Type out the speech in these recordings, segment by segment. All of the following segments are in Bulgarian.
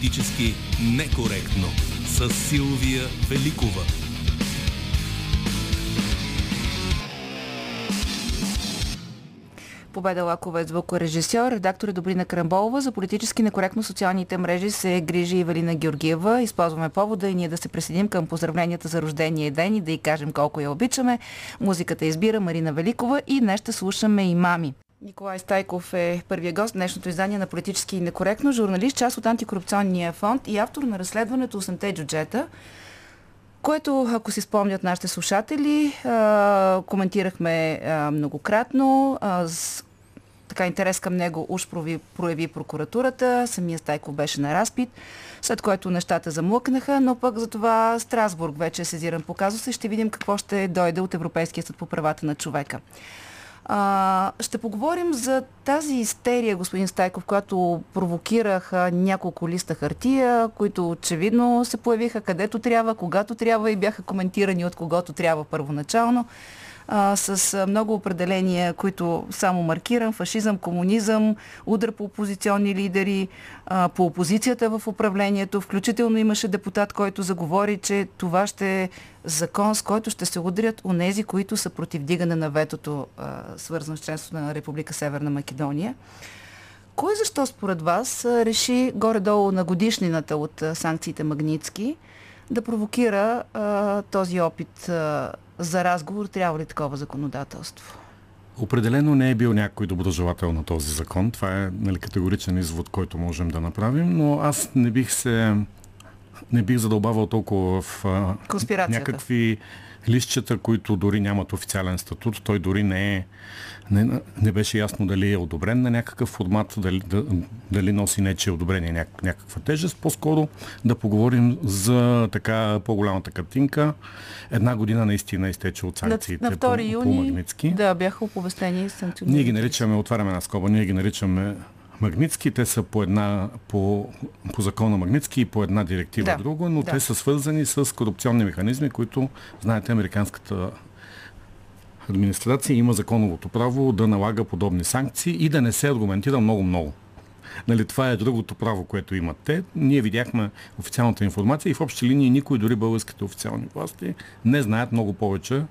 Политически некоректно с Силвия Великова. Победа Лакова е звукорежисьор, редактор е Добрина Крамболова. За политически некоректно социалните мрежи се грижи Евелина Георгиева. Използваме повода и ние да се присъединим към поздравленията за рождения ден и да й кажем колко я обичаме. Музиката избира Марина Великова и днес ще слушаме и мами. Николай Стайков е първия гост в днешното издание на Политически и некоректно, журналист, част от антикорупционния фонд и автор на разследването 8-те джуджета, което, ако си спомнят нашите слушатели, коментирахме многократно. С така интерес към него уж прояви, прояви прокуратурата, самия Стайков беше на разпит, след което нещата замлъкнаха, но пък за това Страсбург вече е сезиран по казуса и ще видим какво ще дойде от Европейския съд по правата на човека. А, ще поговорим за тази истерия, господин Стайков, която провокираха няколко листа хартия, които очевидно се появиха където трябва, когато трябва и бяха коментирани от когото трябва първоначално а, с много определения, които само маркирам. Фашизъм, комунизъм, удар по опозиционни лидери, а, по опозицията в управлението. Включително имаше депутат, който заговори, че това ще е закон, с който ще се удрят нези, които са против дигане на ветото, а, свързано с членството на Република Северна Македония. Кой защо според вас реши горе-долу на годишнината от санкциите Магницки да провокира а, този опит а, за разговор, трябва ли такова законодателство? Определено не е бил някой доброжелател на този закон. Това е нали, категоричен извод, който можем да направим, но аз не бих се не бих задълбавал толкова в някакви листчета, които дори нямат официален статут. Той дори не е не, не беше ясно дали е одобрен на някакъв формат, дали, да, дали носи нече одобрение няк, някаква тежест. По-скоро да поговорим за така по-голямата картинка. Една година наистина изтече от санкциите на, на 2 по, юни, по Магницки. Да, бяха оповестени санкционни. Ние ги наричаме, отваряме на скоба, ние ги наричаме Магницки, те са по, една, по, по закона Магницки и по една директива да, друга, но да. те са свързани с корупционни механизми, които, знаете, американската администрация има законовото право да налага подобни санкции и да не се аргументира много-много. Нали, това е другото право, което имат те. Ние видяхме официалната информация и в общи линии никой, дори българските официални власти, не знаят много повече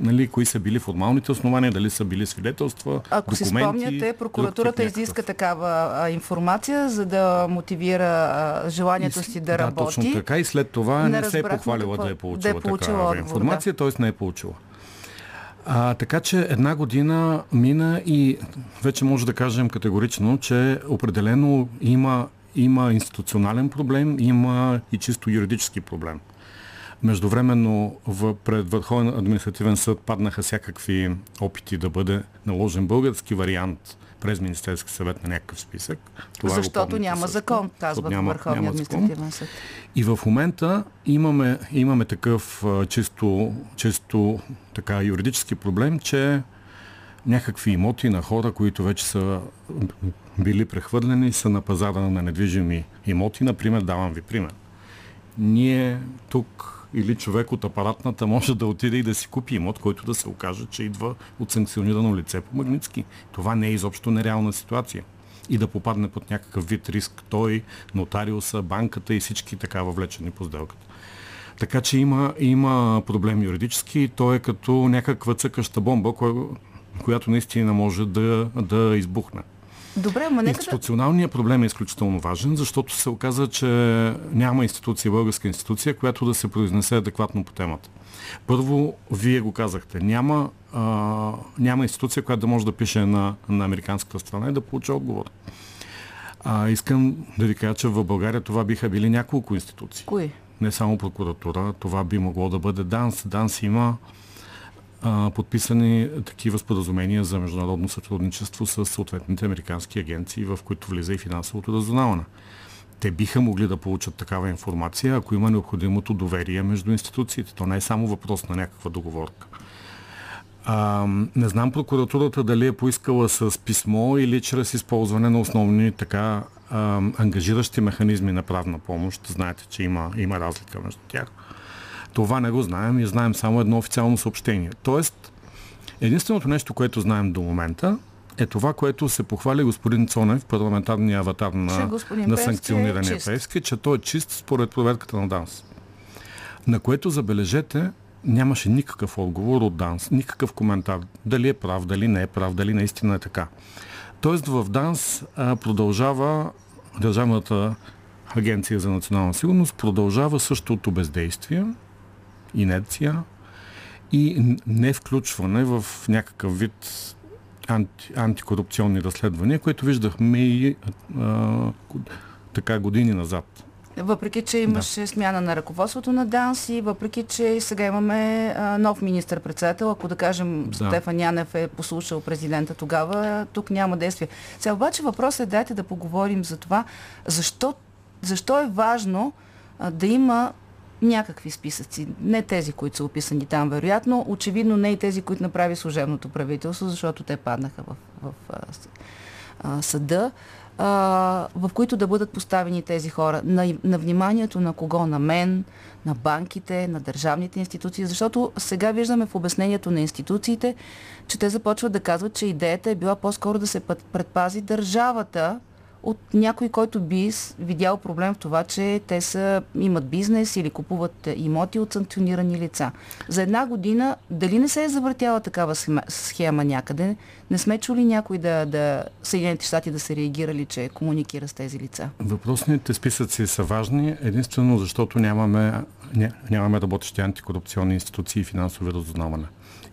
нали, кои са били формалните основания, дали са били свидетелства, Ако документи. Си спомняте, прокуратурата изиска такава а, информация, за да мотивира а, желанието и, си да, да работи. Точно така и след това не, не се е похвалила да е получила, да е получила такава отговор, информация, да. т.е. не е получила. А, така че една година мина и вече може да кажем категорично, че определено има, има институционален проблем, има и чисто юридически проблем. Междувременно в, пред Върховен административен съд паднаха всякакви опити да бъде наложен български вариант през Министерски съвет на някакъв списък. Това Защото няма също. закон, казва няма, Върховния административен съд. И в момента имаме, имаме такъв чисто, чисто така юридически проблем, че някакви имоти на хора, които вече са били прехвърлени, са на пазара на недвижими имоти. Например, давам ви пример. Ние тук или човек от апаратната може да отиде и да си купи имот, който да се окаже, че идва от санкционирано лице по Магницки. Това не е изобщо нереална ситуация. И да попадне под някакъв вид риск той, нотариуса, банката и всички така въвлечени по сделката. Така че има, има проблем юридически. Той е като някаква цъкаща бомба, която наистина може да, да избухне. Добре, ма нека Институционалният проблем е изключително важен, защото се оказа, че няма институция, българска институция, която да се произнесе адекватно по темата. Първо, вие го казахте, няма, а, няма институция, която да може да пише на, на американската страна и да получи отговор. А, искам да ви кажа, че в България това биха били няколко институции. Кои? Не само прокуратура, това би могло да бъде ДАНС. ДАНС има подписани такива споразумения за международно сътрудничество с съответните американски агенции, в които влиза и финансовото разузнаване. Те биха могли да получат такава информация, ако има необходимото доверие между институциите. То не е само въпрос на някаква договорка. А, не знам прокуратурата дали е поискала с писмо или чрез използване на основни така а, ангажиращи механизми на правна помощ. Знаете, че има, има разлика между тях. Това не го знаем и знаем само едно официално съобщение. Тоест, единственото нещо, което знаем до момента е това, което се похвали господин Цонев, парламентарния аватар на, на санкционирания е Пески, че той е чист според проверката на ДАНС. На което, забележете, нямаше никакъв отговор от ДАНС, никакъв коментар. Дали е прав, дали не е прав, дали наистина е така. Тоест в ДАНС а, продължава Държавната агенция за национална сигурност продължава същото бездействие, инерция и не включване в някакъв вид анти, антикорупционни разследвания, което виждахме и а, така години назад. Въпреки, че имаше да. смяна на ръководството на ДАНС и въпреки, че сега имаме а, нов министр-председател, ако да кажем да. Стефан Янев е послушал президента тогава, тук няма действие. Сега обаче въпросът е, дайте да поговорим за това, защо, защо е важно а, да има някакви списъци. Не тези, които са описани там, вероятно. Очевидно не и тези, които направи служебното правителство, защото те паднаха в, в, а, съда а, в които да бъдат поставени тези хора. На, на вниманието на кого? На мен, на банките, на държавните институции, защото сега виждаме в обяснението на институциите, че те започват да казват, че идеята е била по-скоро да се предпази държавата от някой, който би видял проблем в това, че те са, имат бизнес или купуват имоти от санкционирани лица. За една година, дали не се е завъртяла такава схема някъде? Не сме чули някой да, да Съединените щати да се реагирали, че комуникира с тези лица? Въпросните списъци са важни, единствено защото нямаме, нямаме работещи антикорупционни институции и финансови разузнаване.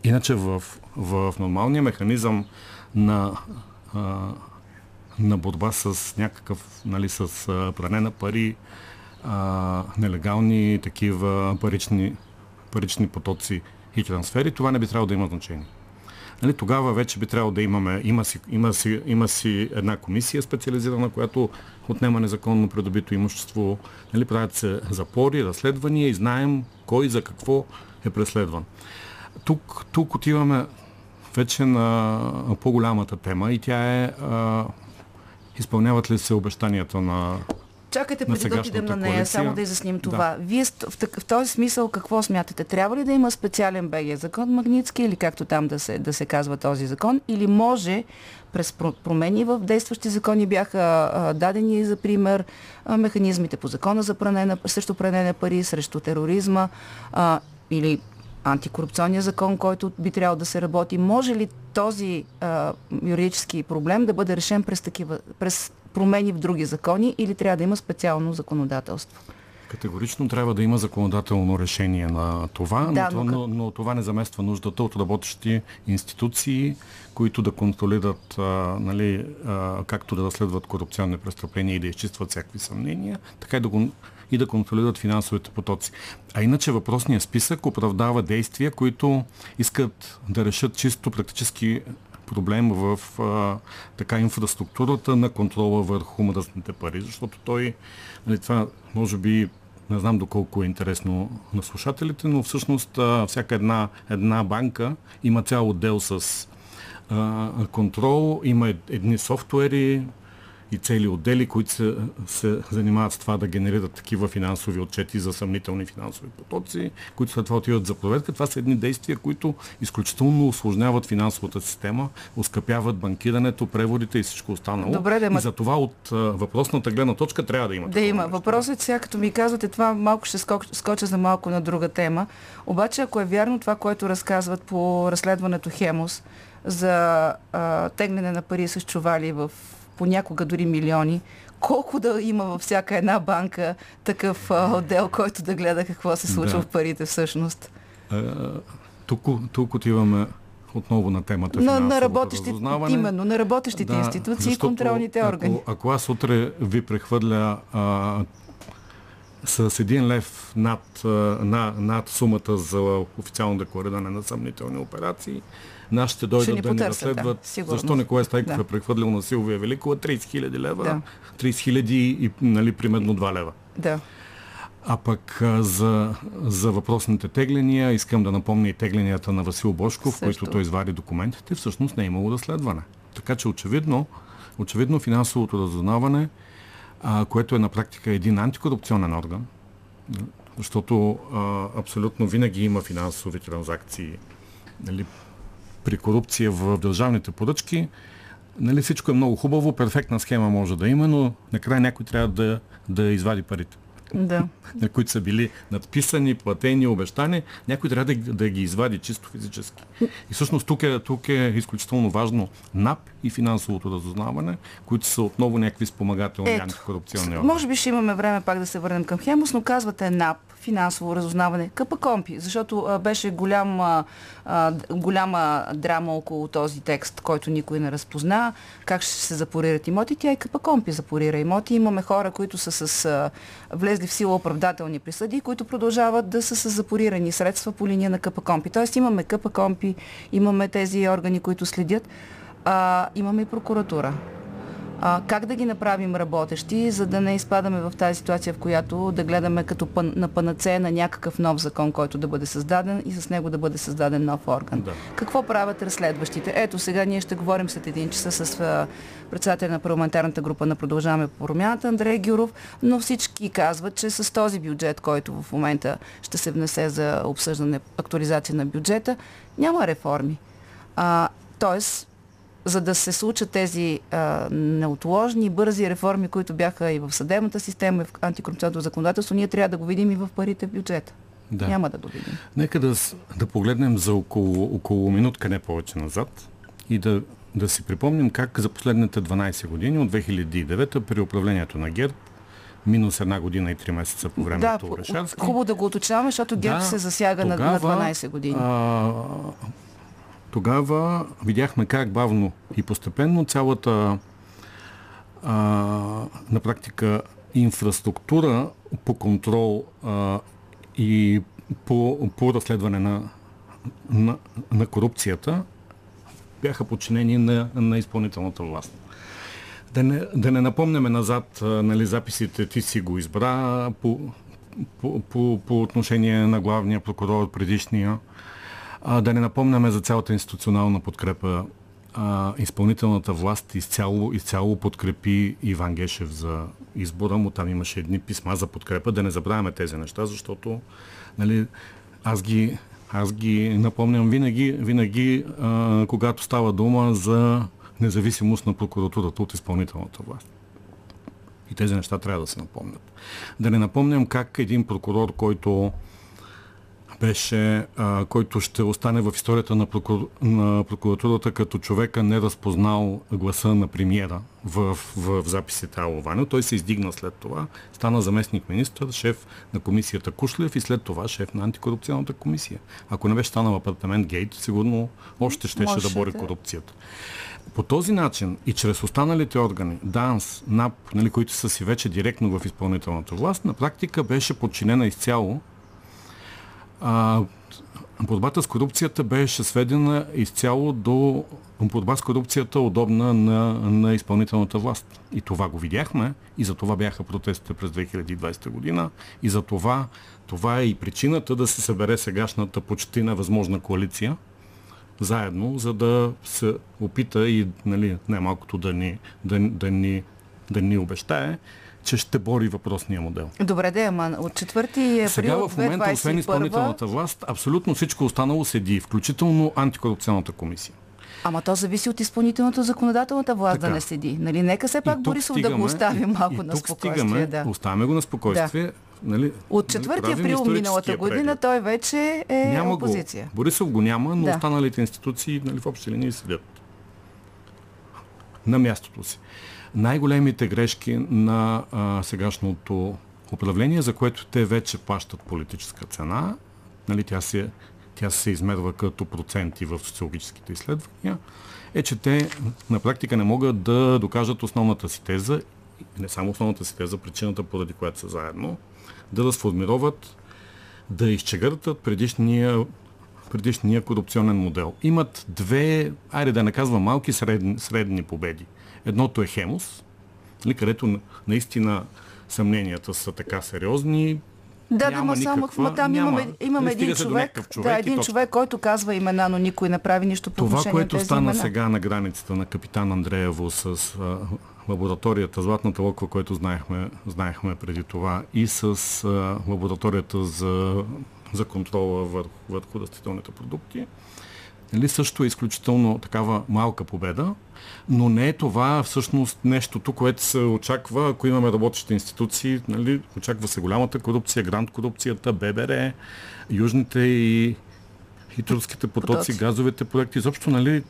Иначе в, в нормалния механизъм на на борба с някакъв, нали, с пране на пари, а, нелегални такива парични, парични потоци и трансфери, това не би трябвало да има значение. Нали, тогава вече би трябвало да имаме, има си, има, си, има си една комисия специализирана, която отнема незаконно придобито имущество, нали, правят се запори, разследвания и знаем кой за какво е преследван. Тук, тук отиваме вече на по-голямата тема и тя е Изпълняват ли се обещанията на Чакайте преди да отидем на нея, коалиция. само да изясним това. Да. Вие в, в този смисъл какво смятате? Трябва ли да има специален БГ закон Магницки или както там да се, да се казва този закон? Или може през промени в действащи закони бяха а, дадени за пример а, механизмите по закона за пране на, срещу пране на пари, срещу тероризма а, или антикорупционния закон, който би трябвало да се работи. Може ли този а, юридически проблем да бъде решен през, такива, през промени в други закони или трябва да има специално законодателство? Категорично трябва да има законодателно решение на това, да, но, но, но това не замества нуждата от работещи институции, които да контролират, а, нали, а, както да разследват корупционни престъпления и да изчистват всякакви съмнения, така и да го и да контролират финансовите потоци. А иначе въпросният списък оправдава действия, които искат да решат чисто практически проблем в а, така инфраструктурата на контрола върху мръсните пари, защото той, нали, това може би не знам доколко е интересно на слушателите, но всъщност а, всяка една, една банка има цял отдел с а, контрол, има едни софтуери, и цели отдели, които се, се занимават с това да генерират такива финансови отчети за съмнителни финансови потоци, които след това отиват за проверка. Това са едни действия, които изключително осложняват финансовата система, оскъпяват банкирането, преводите и всичко останало. Добре, да, и за това от а, въпросната гледна точка трябва да има. Да има. Нещо. Въпросът сега, като ми казвате това, малко ще скоча за малко на друга тема. Обаче, ако е вярно това, което разказват по разследването Хемос за а, тегляне на пари с чували в понякога дори милиони, колко да има във всяка една банка такъв а, отдел, който да гледа какво се случва да. в парите всъщност. А, тук, тук отиваме отново на темата на, на работещи, Именно, на работещите да, институции и контролните органи. Ако, ако аз утре ви прехвърля а, с един лев над, на, над сумата за официално деклариране на съмнителни операции, нашите дойдат да ни разследват да, защо Николай Стайков да. е прехвърлил на Силвия Великова 30 хиляди лева, да. 30 хиляди и нали, примерно 2 лева. Да. А пък за, за въпросните тегления, искам да напомня и тегленията на Васил Бошков, Също. които той извади документите, всъщност не е имало разследване. Така че очевидно, очевидно финансовото разузнаване, а, което е на практика един антикорупционен орган, защото а, абсолютно винаги има финансови транзакции нали, при корупция в държавните поръчки, нали, всичко е много хубаво, перфектна схема може да има, но накрая някой трябва да, да извади парите. Да. На които са били надписани, платени, обещани, някой трябва да, да ги извади чисто физически. И всъщност тук е, тук е изключително важно НАП и финансовото разузнаване, които са отново някакви спомагателни Ето, антикорупционни органи. Може би ще имаме време пак да се върнем към Хемос, но казвате НАП, финансово разузнаване, КПКОМПИ, защото а, беше голям, а, голяма драма около този текст, който никой не разпозна, как ще се запорират имоти. Тя и КПКОМПИ запорира имоти. Имаме хора, които са с а, влезли в сила оправдателни присъди, които продължават да са с запорирани средства по линия на КПКОМПИ. Тоест имаме КПКОМПИ, имаме тези органи, които следят, а, имаме и прокуратура а, как да ги направим работещи, за да не изпадаме в тази ситуация, в която да гледаме като пан, на панацея на някакъв нов закон, който да бъде създаден и с него да бъде създаден нов орган. Да. Какво правят разследващите? Ето, сега ние ще говорим след един час с председателя на парламентарната група на Продължаваме по промяната, Андрей Гюров, но всички казват, че с този бюджет, който в момента ще се внесе за обсъждане, актуализация на бюджета, няма реформи. А, тоест, за да се случат тези а, неотложни, бързи реформи, които бяха и в съдебната система, и в антикорупционното законодателство, ние трябва да го видим и в парите в бюджета. Да. Няма да го видим. Нека да, да погледнем за около, около минутка, не повече назад и да, да си припомним как за последните 12 години, от 2009 при управлението на ГЕРБ, минус една година и три месеца по времето да, Орешарски. Хубаво да го уточняваме, защото ГЕРБ да, се засяга тогава, на 12 години. А, тогава видяхме как бавно и постепенно цялата а, на практика инфраструктура по контрол а, и по, по разследване на, на, на корупцията бяха подчинени на, на изпълнителната власт. Да не, да не напомняме назад нали, записите, ти си го избра по, по, по, по отношение на главния прокурор предишния а, да не напомняме за цялата институционална подкрепа. А, изпълнителната власт изцяло, изцяло подкрепи Иван Гешев за избора му. Там имаше едни писма за подкрепа. Да не забравяме тези неща, защото нали, аз ги аз ги напомням винаги, винаги а, когато става дума за независимост на прокуратурата от изпълнителната власт. И тези неща трябва да се напомнят. Да не напомням как един прокурор, който беше, а, който ще остане в историята на, прокур... на прокуратурата като човека не разпознал гласа на премиера в, в, в записите Аловано. Той се издигна след това, стана заместник министър, шеф на комисията Кушлев и след това шеф на антикорупционната комисия. Ако не беше станал апартамент Гейт, сигурно още щеше да бори корупцията. По този начин и чрез останалите органи, ДАНС, НАП, нали, които са си вече директно в изпълнителната власт, на практика беше подчинена изцяло а, борбата с корупцията беше сведена изцяло до борба с корупцията удобна на, на изпълнителната власт. И това го видяхме и за това бяха протестите през 2020 година и за това това е и причината да се събере сегашната почти невъзможна коалиция заедно, за да се опита и нали, най-малкото да ни, да, да, ни, да ни обещае, че ще бори въпросния модел. Добре, да, ама от 4 април Сега в момента, освен изпълнителната власт, абсолютно всичко останало седи, включително антикорупционната комисия. Ама то зависи от изпълнителната законодателната власт така. да не седи. Нали? Нека все пак Борисов стигаме, да го остави малко и, и на спокойствие. Стигаме, да. Оставяме го на спокойствие. Да. Нали, от 4 нали, април миналата година преглед. той вече е няма опозиция. Го. Борисов го няма, но да. останалите институции нали, в общи линии седят на мястото си най-големите грешки на а, сегашното управление, за което те вече плащат политическа цена. Нали, тя, се, тя се измерва като проценти в социологическите изследвания, е, че те на практика не могат да докажат основната си теза, не само основната си теза, причината, поради която са заедно, да разформироват, да изчегъртат предишния предишния корупционен модел. Имат две, айде да не казвам малки, средни, средни победи – Едното е Хемос, нали, където наистина съмненията са така сериозни, да, няма да, само, ма там няма, имаме, имаме един човек, човек, да, един човек, който казва имена, но никой не прави нищо по Това, което тези стана имена. сега на границата на капитан Андреево с а, лабораторията Златната локва, което знаехме, знаехме преди това, и с а, лабораторията за, за контрола върху, върху растителните продукти, нали, също е изключително такава малка победа, но не е това всъщност нещото, което се очаква, ако имаме работещи институции, нали, очаква се голямата корупция, грант корупцията, ББР, южните и, и турските потоци, потоци, газовите проекти. Изобщо, нали,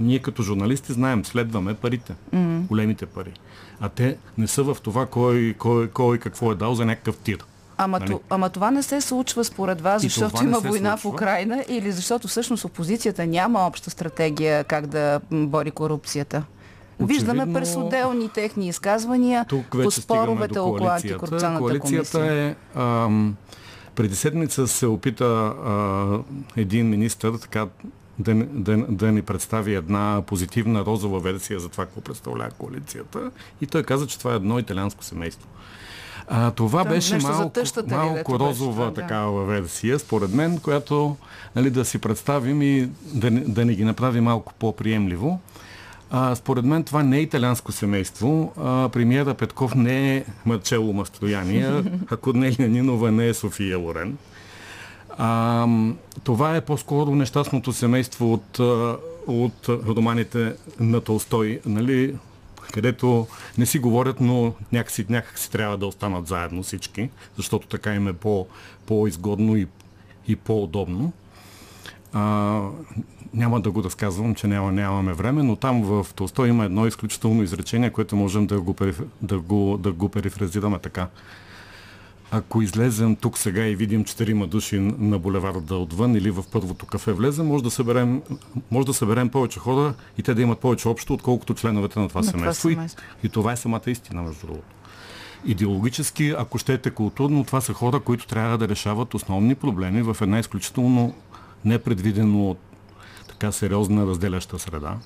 ние като журналисти знаем, следваме парите, mm-hmm. големите пари. А те не са в това кой, кой, кой какво е дал за някакъв тир. Ама, нали? ама това не се случва според вас, защото има война случва. в Украина или защото всъщност опозицията няма обща стратегия как да бори корупцията? Очевидно, Виждаме през отделни техни изказвания по споровете около антикорупционната Коалицията е... Ам, преди седмица се опита а, един министр така да, да, да ни представи една позитивна розова версия за това, какво представлява коалицията. И той каза, че това е едно италианско семейство. А, това Там беше малко, тъщата, малко ли, розова беше, такава да. версия, според мен, която нали, да си представим и да, да ни ги направи малко по-приемливо. А, според мен това не е италианско семейство. А, премиера Петков не е Марчело Мастрояния, а Корнелия Нинова не е София Лорен. А, това е по-скоро нещастното семейство от, от романите на Толстой, нали, където не си говорят, но някакси, някакси трябва да останат заедно всички, защото така им е по, по-изгодно и, и по-удобно. А, няма да го разказвам, че няма, нямаме време, но там в Толстой има едно изключително изречение, което можем да го, да го, да го перифразираме така ако излезем тук сега и видим четирима души на булеварда отвън или в първото кафе влезем, може да съберем, може да съберем повече хора и те да имат повече общо, отколкото членовете на това на семейство. Това семейство. И, и това е самата истина, между другото. Идеологически, ако щете културно, това са хора, които трябва да решават основни проблеми в една изключително непредвидено така сериозна разделяща среда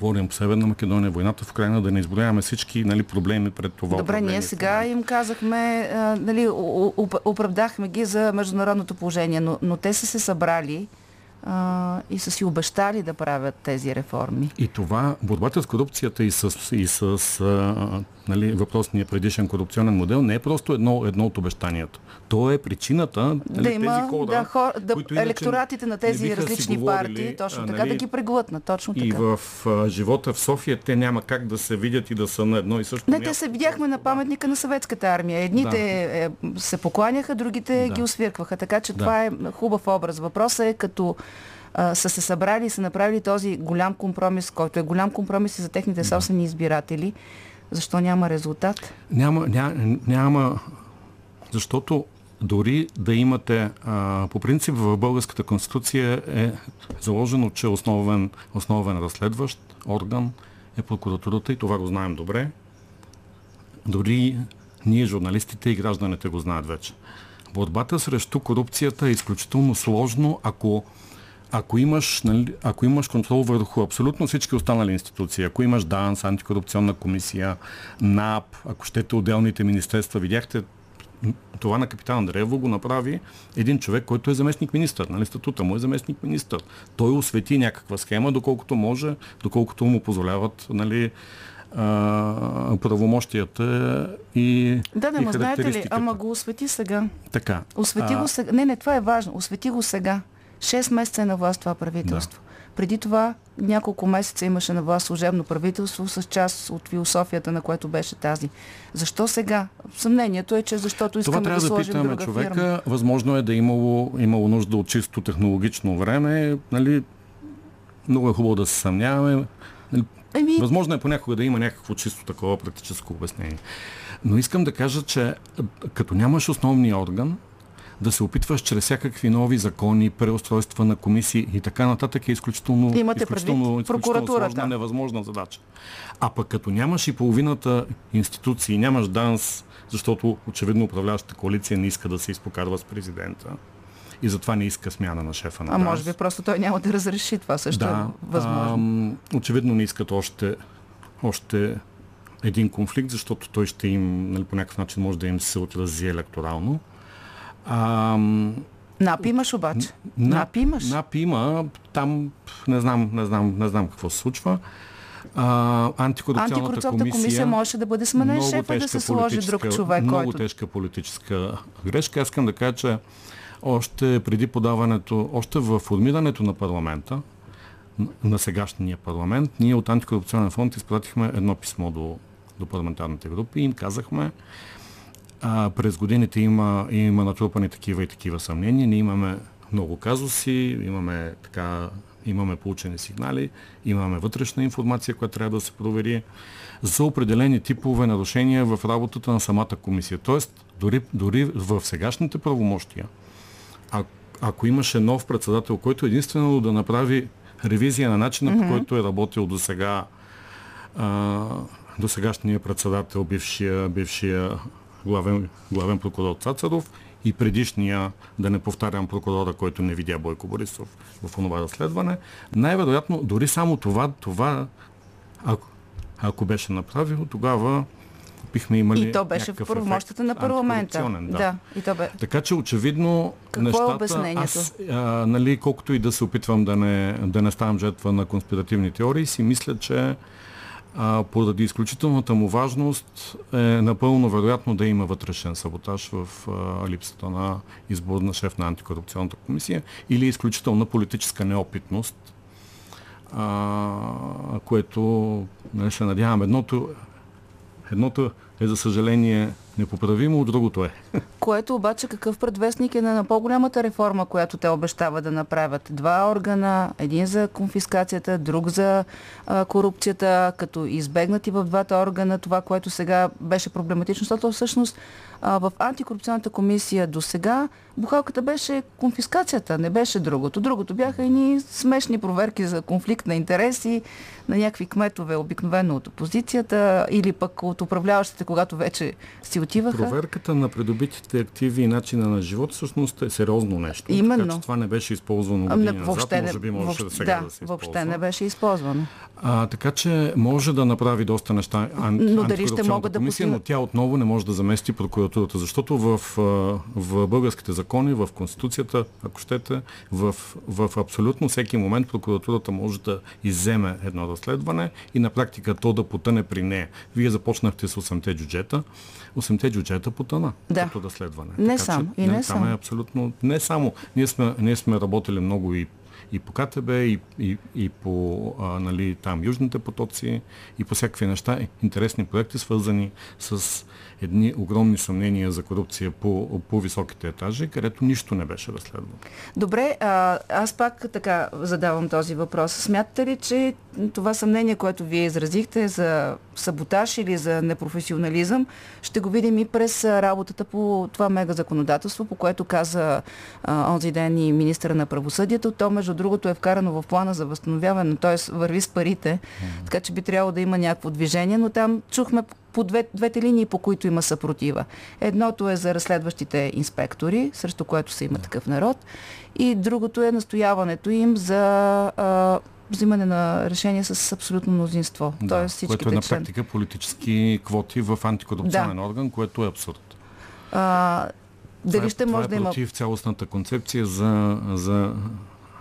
говорим по Северна Македония, войната в Украина, да не изброяваме всички нали, проблеми пред това. Добре, ние сега им казахме, а, нали, оправдахме ги за международното положение, но, но те са се събрали а, и са си обещали да правят тези реформи. И това, борбата с корупцията и с, и с а, нали, въпросния предишен корупционен модел не е просто едно, едно от обещанията. То е причината нали, да има, тези хора, да, хор, да, които електоратите на тези различни говорили, партии, точно така, нали, да ги преглътнат. Точно така. И в а, живота в София те няма как да се видят и да са на едно и също Не, място. те се видяхме на паметника на съветската армия. Едните да. е, се покланяха, другите да. ги освиркваха. Така че да. това е хубав образ. Въпросът е като а, са се събрали и са направили този голям компромис, който е голям компромис и за техните собствени избиратели. Защо няма резултат? Няма, няма, няма защото дори да имате, а, по принцип в Българската конституция е заложено, че основен, основен разследващ орган е прокуратурата и това го знаем добре. Дори ние, журналистите и гражданите го знаят вече. Борбата срещу корупцията е изключително сложно, ако ако имаш, нали, ако имаш контрол върху абсолютно всички останали институции, ако имаш ДАНС, антикорупционна комисия, НАП, ако щете отделните министерства, видяхте това на капитан Андреево го направи един човек, който е заместник министър. Нали, статута му е заместник министър. Той освети някаква схема, доколкото може, доколкото му позволяват нали, а, правомощията и Да, да, но знаете ли, ама го освети сега. Така. Освети а... го сега. Не, не, това е важно. Освети го сега. Шест месеца е на власт това правителство. Да. Преди това няколко месеца имаше на власт служебно правителство с част от философията, на което беше тази. Защо сега? Съмнението е, че защото искаме Това трябва да, да питаме друга човека. Фирма. Възможно е да имало, имало нужда от чисто технологично време. Нали, много е хубаво да се съмняваме. Нали, Еми... Възможно е понякога да има някакво чисто такова практическо обяснение. Но искам да кажа, че като нямаш основния орган, да се опитваш чрез всякакви нови закони, преустройства на комисии и така нататък е изключително, Имате изключително, изключително сложна, невъзможна задача. А пък като нямаш и половината институции, нямаш ДАНС, защото очевидно управляващата коалиция не иска да се изпокарва с президента и затова не иска смяна на шефа на ДАНС. А може би просто той няма да разреши това също да, е възможно. А, очевидно не искат още, още един конфликт, защото той ще им, нали, по някакъв начин може да им се отрази електорално. А, НАП имаш обаче. НАП имаш. НАП има. Там не знам, не знам, не знам какво се случва. А, антикорупционната, антикорупционната комисия, комисия можеше да бъде сменен шефа да се сложи друг човек. Много който... тежка политическа грешка. Аз искам да кажа, че още преди подаването, още в формирането на парламента, на сегашния парламент, ние от Антикорупционен фонд изпратихме едно писмо до, до парламентарните групи и им казахме, а, през годините има, има натрупани такива и такива съмнения. Ние имаме много казуси, имаме, така, имаме получени сигнали, имаме вътрешна информация, която трябва да се провери за определени типове нарушения в работата на самата комисия. Тоест, дори, дори в сегашните правомощия, а, ако имаше нов председател, който единствено да направи ревизия на начина, mm-hmm. по който е работил до сега до сегашния председател, бившия, бившия главен, главен прокурор Цацаров и предишния, да не повтарям прокурора, който не видя Бойко Борисов в това разследване. Най-вероятно, дори само това, това ако, ако беше направил, тогава бихме имали. И то беше в правомощата на парламента. Да. да. И то бе... Така че очевидно Какво е нещата. Е обяснението? аз, а, нали, колкото и да се опитвам да не, да не ставам жертва на конспиративни теории, си мисля, че а, поради изключителната му важност е напълно вероятно да има вътрешен саботаж в а, липсата на избор на шеф на антикорупционната комисия или изключителна политическа неопитност, а, което нали, ще надявам. Едното, едното е за съжаление непоправимо, другото е. Което обаче какъв предвестник е на по-голямата реформа, която те обещава да направят? Два органа, един за конфискацията, друг за а, корупцията, като избегнати в двата органа това, което сега беше проблематично, защото всъщност а, в антикорупционната комисия до сега бухалката беше конфискацията, не беше другото. Другото бяха и смешни проверки за конфликт на интереси на някакви кметове, обикновено от опозицията или пък от управляващите, когато вече си отиваха. Проверката на придобитите активи и начина на живот всъщност е сериозно нещо. Именно. Така че това не беше използвано години не, въобще назад, може би можеше да сега да, да се въобще не беше използвано. А, така че може да направи доста неща ан, но дали ще могат да комисия, но тя отново не може да замести прокуратурата, защото в, в българските закони, в Конституцията, ако щете, в, в абсолютно всеки момент прокуратурата може да изземе едно разследване и на практика то да потъне при нея. Вие започнахте с 8-те джуджета. 8-те джуджета потъна да. като разследване. Не така, само. Че, и не, не само. Е абсолютно, не само. Ние сме, ние сме работили много и и по КТБ, и, и, и по а, нали, там южните потоци, и по всякакви неща, интересни проекти, свързани с едни огромни съмнения за корупция по, по високите етажи, където нищо не беше разследвано. Добре, а, аз пак така задавам този въпрос. Смятате ли, че това съмнение, което вие изразихте за саботаж или за непрофесионализъм, ще го видим и през работата по това мега законодателство, по което каза а, онзи ден и министра на правосъдието. То, между другото, е вкарано в плана за възстановяване, т.е. върви с парите, така че би трябвало да има някакво движение, но там чухме по две, двете линии, по които има съпротива. Едното е за разследващите инспектори, срещу което се има да. такъв народ, и другото е настояването им за а, взимане на решение с абсолютно мнозинство. Да, Тоест което е на практика политически квоти в антикорупционен да. орган, което е абсурд. А, дали е, ще може е да има... против цялостната концепция за, за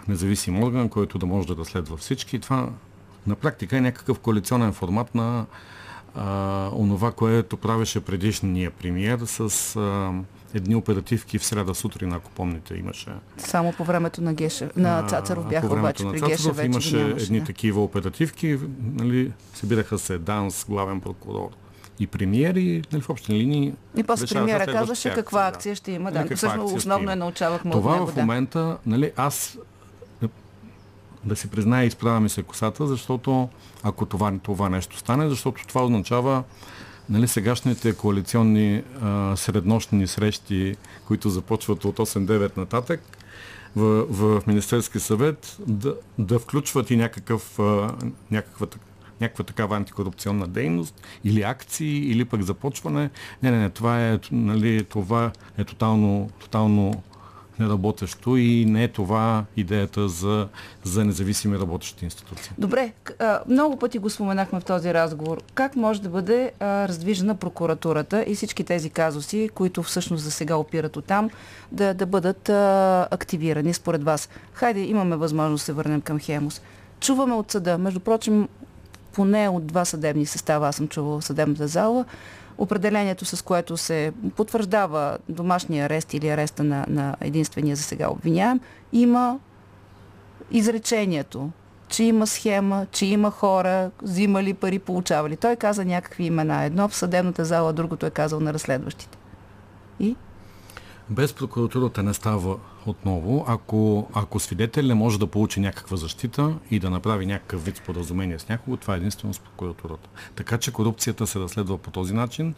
независим орган, който да може да разследва всички. Това на практика е някакъв коалиционен формат на а, онова, което правеше предишния премиер с а, едни оперативки в среда сутрин, ако помните, имаше. Само по времето на Геше, на Цацаров бяха по обаче, на при Геше вече имаше нямаше, едни такива оперативки, нали, събираха се ДАНС, главен прокурор и премиери, нали, в общи линии. И после премиера казваше каква акция ще има. Да, всъщност основно е научавахме Това от него, в момента, да. нали, аз да си призная, изправяме се косата, защото ако това, това нещо стане, защото това означава нали, сегашните коалиционни а, среднощни срещи, които започват от 8-9 нататък, в, в Министерски съвет да, да включват и някакъв, а, някаква, някаква такава антикорупционна дейност или акции, или пък започване. Не, не, не, това е, нали, това е тотално, тотално неработещо и не е това идеята за, за независими работещи институции. Добре, много пъти го споменахме в този разговор. Как може да бъде раздвижена прокуратурата и всички тези казуси, които всъщност за сега опират от там, да, да бъдат активирани според вас? Хайде, имаме възможност да се върнем към Хемус. Чуваме от съда, между прочим, поне от два съдебни състава, аз съм чувала в съдебната зала, определението, с което се потвърждава домашния арест или ареста на, на единствения за сега обвиняем, има изречението, че има схема, че има хора, взимали пари, получавали. Той каза някакви имена. Едно в съдебната зала, другото е казал на разследващите. И? Без прокуратурата не става отново. Ако, ако свидетел не може да получи някаква защита и да направи някакъв вид споразумение с някого, това е единствено с прокуратурата. Така че корупцията се разследва по този начин.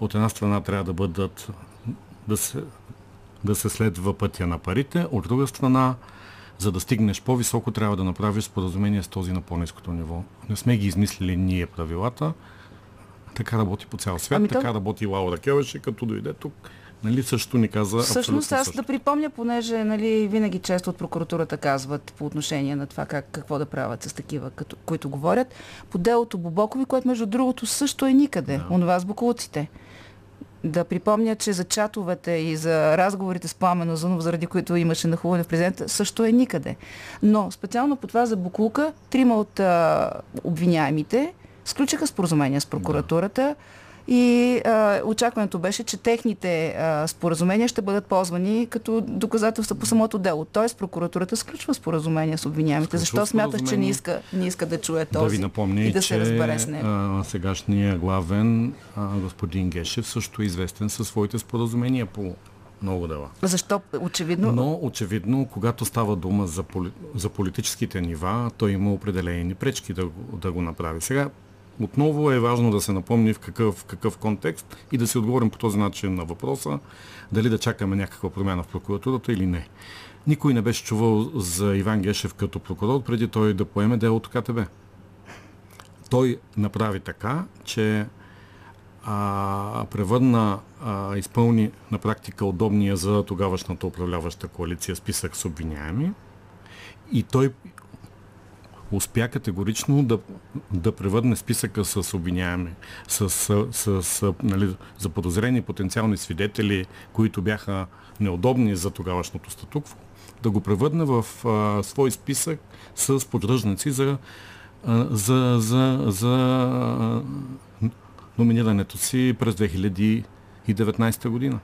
От една страна трябва да бъдат да се, да се следва пътя на парите, от друга страна за да стигнеш по-високо, трябва да направиш споразумение с този на по-низкото ниво. Не сме ги измислили ние правилата. Така работи по цял свят, ами така то... работи Лаура Келеше, като дойде тук. Нали, също ни каза Всъщност аз също. да припомня, понеже нали, винаги често от прокуратурата казват по отношение на това как, какво да правят с такива, като, които говорят, по делото Бобокови, което между другото също е никъде, да. онова с бокулците да припомня, че за чатовете и за разговорите с Пламен Озунов, заради които имаше нахуване в президента, също е никъде. Но специално по това за Букулка, трима от а, обвиняемите сключиха споразумения с прокуратурата. Да и а, очакването беше, че техните а, споразумения ще бъдат ползвани като доказателства по самото дело. Тоест прокуратурата сключва споразумения с обвиняемите. Защо смяташ, че не иска, не иска да чуе този да ви напомня, и да се разбере с него? А, сегашния главен а, господин Гешев също е известен със своите споразумения по много дела. Защо? Очевидно. Но очевидно, когато става дума за, поли, за политическите нива, той има определени пречки да, да го направи. Сега отново е важно да се напомни в какъв, в какъв контекст и да си отговорим по този начин на въпроса дали да чакаме някаква промяна в прокуратурата или не. Никой не беше чувал за Иван Гешев като прокурор преди той да поеме делото КТБ. Той направи така, че а, превърна, а, изпълни на практика удобния за тогавашната управляваща коалиция списък с обвиняеми и той успя категорично да, да превърне списъка с обвиняеми, с, с, с нали, заподозрени потенциални свидетели, които бяха неудобни за тогавашното статукво, да го превърне в а, свой списък с подръжници за, за, за, за номинирането си през 2019 година.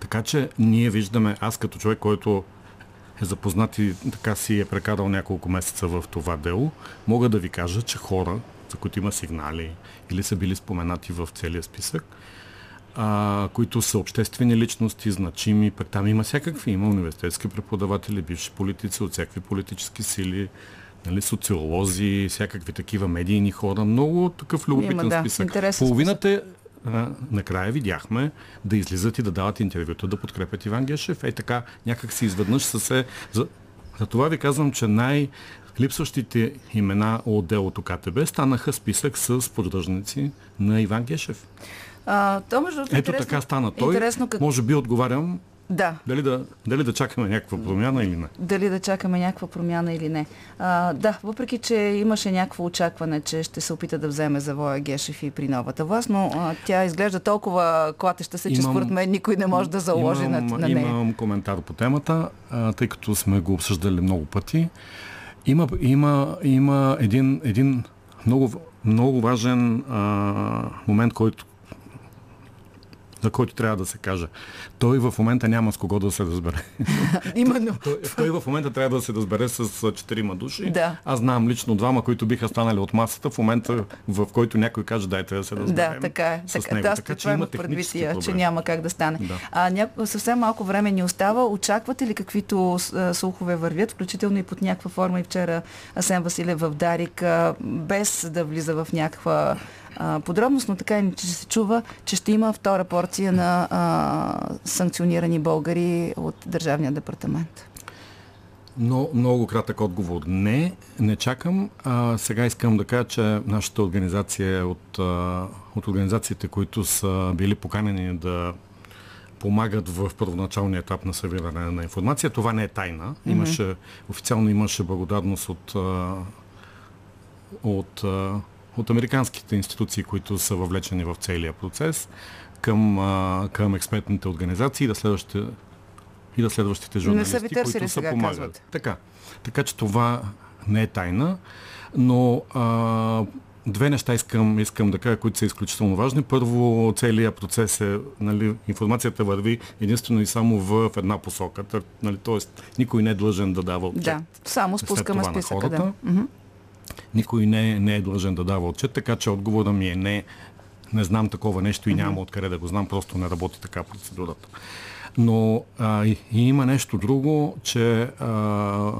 Така че ние виждаме, аз като човек, който е запознат и така си е прекарал няколко месеца в това дело, мога да ви кажа, че хора, за които има сигнали или са били споменати в целия списък, а, които са обществени личности, значими, пък там има всякакви. Има университетски преподаватели, бивши политици от всякакви политически сили, нали, социолози, всякакви такива медийни хора. Много такъв любопитен да, списък. Половината а, накрая видяхме да излизат и да дават интервюта, да подкрепят Иван Гешев. Ей така, някак си изведнъж са се... За, за това ви казвам, че най- липсващите имена от делото КТБ станаха списък с поддръжници на Иван Гешев. А, то, между Ето интересно, така стана. Той, интересно, как... може би отговарям да. Дали да, дали да чакаме някаква промяна или не? Дали да чакаме някаква промяна или не. А, да, въпреки, че имаше някакво очакване, че ще се опита да вземе завоя Гешев и при новата власт, но а, тя изглежда толкова клатеща се, че имам, според мен никой не може да заложи имам, на, на нея. Имам коментар по темата, а, тъй като сме го обсъждали много пъти. Има, има, има един, един много, много важен а, момент, който за който трябва да се каже. Той в момента няма с кого да се разбере. Именно. той, той в момента трябва да се разбере с четирима души. Да. Аз знам лично двама, които биха станали от масата в момента, в който някой каже дайте да се разберем. Да, така е. С така, него. Да, така че има предвид, че няма как да стане. Да. А, ня... Съвсем малко време ни остава. Очаквате ли каквито слухове вървят, включително и под някаква форма и вчера Асен Василев в Дарик, без да влиза в някаква а, подробност, но така и че се чува, че ще има втора порция на а, санкционирани българи от Държавния департамент. Но, много кратък отговор. Не, не чакам. А, сега искам да кажа, че нашата организация е от, а, от организациите, които са били поканени да помагат в първоначалния етап на събиране на информация. Това не е тайна. Имаше, mm-hmm. официално имаше благодарност от, от от американските институции, които са въвлечени в целия процес, към, а, към експертните организации и да следващите и да следващите журналисти, не са ви търсили, които сега помагат. Казват. Така. така че това не е тайна, но а, две неща искам, искам да кажа, които са изключително важни. Първо, целият процес е, нали, информацията върви единствено и само в една посока. Нали, тоест, никой не е длъжен да дава отчет. Да, само спускаме списъка. Да. Никой не, не е длъжен да дава отчет, така че отговора ми е не, не знам такова нещо и няма откъде да го знам, просто не работи така процедурата. Но а, и, и има нещо друго, че а,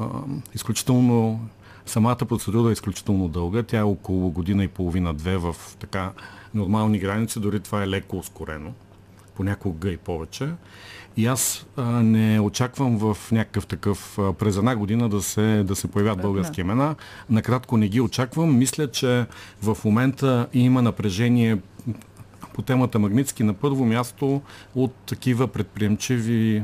изключително самата процедура е изключително дълга. Тя е около година и половина-две в така нормални граници, дори това е леко ускорено, понякога и повече. И аз а, не очаквам в някакъв такъв а, през една година да се, да се появят български имена. Накратко не ги очаквам. Мисля, че в момента има напрежение по темата Магницки на първо място от такива предприемчиви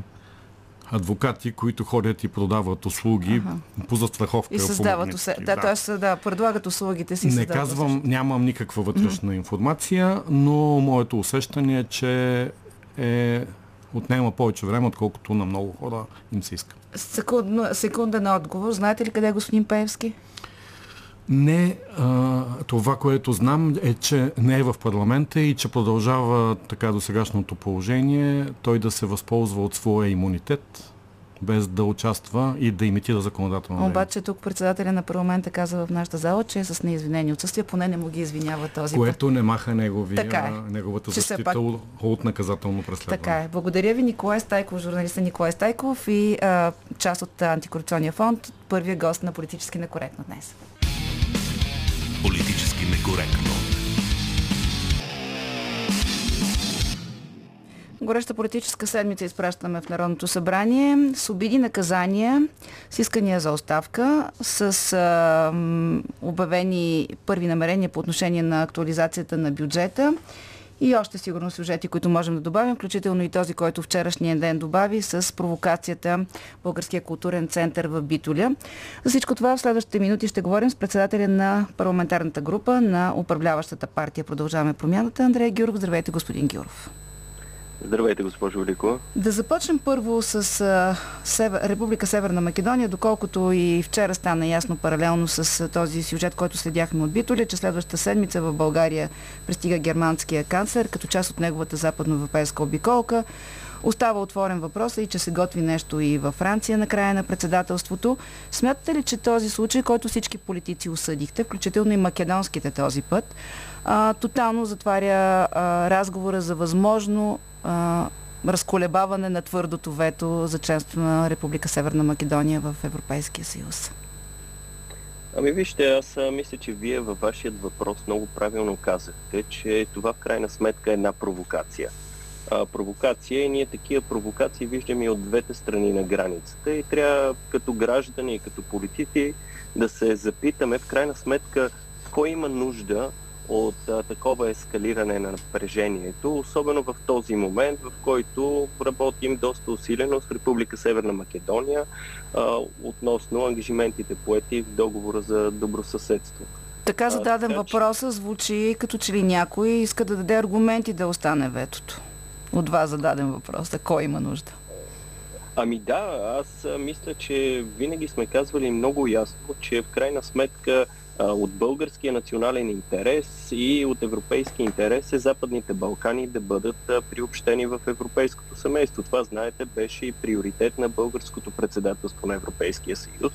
адвокати, които ходят и продават услуги ага. по застраховка. И създават усе... Да, да. т.е. да, предлагат услугите си. Не казвам, също. нямам никаква вътрешна информация, но моето усещане е, че е отнема повече време, отколкото на много хора им се иска. Секунда, секунда на отговор. Знаете ли къде е господин Пеевски? Не, а, това, което знам е, че не е в парламента и че продължава така до сегашното положение той да се възползва от своя имунитет, без да участва и да имитира законодателно. Обаче тук председателя на парламента каза в нашата зала, че е с неизвинени отсъствия, поне не му ги извинява този Което път. не маха неговия, така е. неговата защита пак... от наказателно преследване. Така е. Благодаря ви, Николай Стайков, журналиста Николай Стайков и а, част от Антикорупционния фонд, първия гост на Политически некоректно днес. Политически некоректно. Гореща политическа седмица изпращаме в Народното събрание с обиди наказания, с искания за оставка, с а, обявени първи намерения по отношение на актуализацията на бюджета и още сигурно сюжети, които можем да добавим, включително и този, който вчерашния ден добави с провокацията Българския културен център в Битоля. За всичко това в следващите минути ще говорим с председателя на парламентарната група на управляващата партия Продължаваме промяната Андрея Гюров. Здравейте, господин Гюров. Здравейте, госпожо Велико. Да започнем първо с а, Север, Република Северна Македония, доколкото и вчера стана ясно паралелно с а, този сюжет, който следяхме от Битоля, че следващата седмица в България пристига германския канцлер, като част от неговата западноевропейска обиколка. Остава отворен въпрос и че се готви нещо и във Франция на края на председателството. Смятате ли, че този случай, който всички политици осъдихте, включително и македонските този път, а, тотално затваря а, разговора за възможно а, разколебаване на твърдото вето за членство на Република Северна Македония в Европейския съюз? Ами вижте, аз мисля, че вие във вашият въпрос много правилно казахте, че това в крайна сметка е една провокация. А, провокация и ние такива провокации виждаме и от двете страни на границата и трябва като граждани и като политици да се запитаме в крайна сметка кой има нужда от а, такова ескалиране на напрежението, особено в този момент, в който работим доста усилено с Република Северна Македония а, относно ангажиментите поети в договора за добросъседство. Така зададен а, въпроса звучи като че ли някой иска да даде аргументи да остане ветото. От вас зададен въпрос. А кой има нужда? Ами да, аз мисля, че винаги сме казвали много ясно, че в крайна сметка от българския национален интерес и от европейски интерес е Западните Балкани да бъдат приобщени в европейското семейство. Това, знаете, беше и приоритет на българското председателство на Европейския съюз.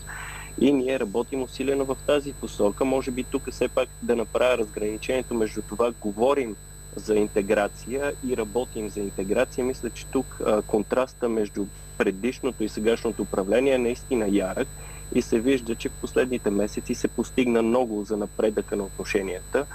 И ние работим усилено в тази посока. Може би тук все пак да направя разграничението между това говорим за интеграция и работим за интеграция. Мисля, че тук контраста между предишното и сегашното управление е наистина ярък и се вижда, че в последните месеци се постигна много за напредъка на отношенията,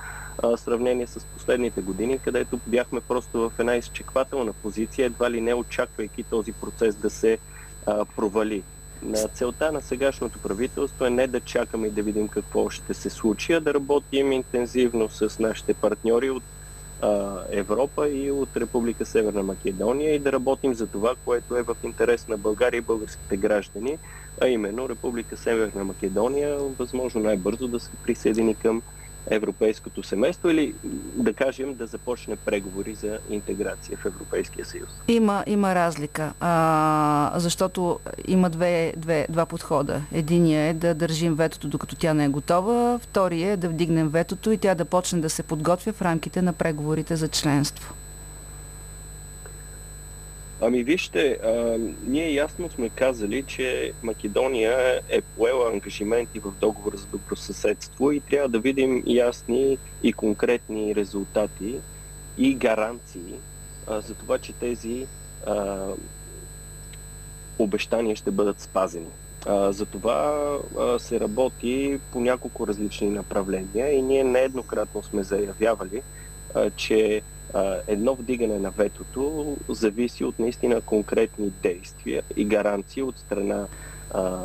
в сравнение с последните години, където бяхме просто в една изчеквателна позиция, едва ли не очаквайки този процес да се а, провали. На целта на сегашното правителство е не да чакаме и да видим какво ще се случи, а да работим интензивно с нашите партньори от Европа и от Република Северна Македония и да работим за това, което е в интерес на България и българските граждани, а именно Република Северна Македония възможно най-бързо да се присъедини към европейското семейство или да кажем да започне преговори за интеграция в Европейския съюз? Има, има разлика, а, защото има две, две, два подхода. Единият е да държим ветото докато тя не е готова, втория е да вдигнем ветото и тя да почне да се подготвя в рамките на преговорите за членство. Ами вижте, а, ние ясно сме казали, че Македония е поела ангажименти в договор за добросъседство и трябва да видим ясни и конкретни резултати и гаранции а, за това, че тези а, обещания ще бъдат спазени. А, за това а, се работи по няколко различни направления и ние нееднократно сме заявявали, а, че едно вдигане на ветото зависи от наистина конкретни действия и гаранции от страна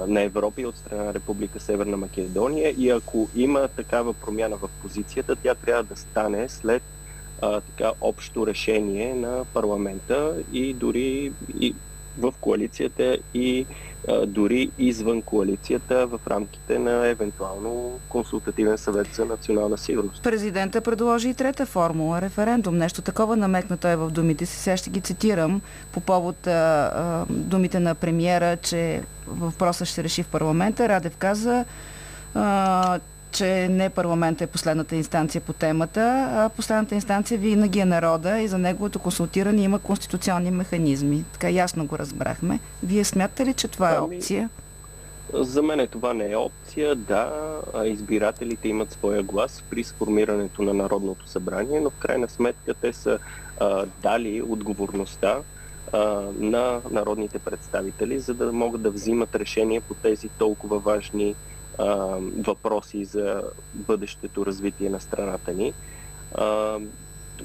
на Европа и от страна на Република Северна Македония. И ако има такава промяна в позицията, тя трябва да стане след а, така общо решение на парламента и дори и в коалицията и а, дори извън коалицията в рамките на евентуално консултативен съвет за национална сигурност. Президента предложи и трета формула референдум. Нещо такова намекна той в думите си. Сега ще ги цитирам по повод а, а, думите на премиера, че въпросът ще реши в парламента. Радев каза, а, че не парламента е последната инстанция по темата, а последната инстанция винаги е народа и за неговото консултиране има конституционни механизми. Така ясно го разбрахме. Вие смятате ли, че това е ами, опция? За мен това не е опция. Да, избирателите имат своя глас при сформирането на Народното събрание, но в крайна сметка те са а, дали отговорността а, на народните представители, за да могат да взимат решения по тези толкова важни а, въпроси за бъдещето развитие на страната ни. А,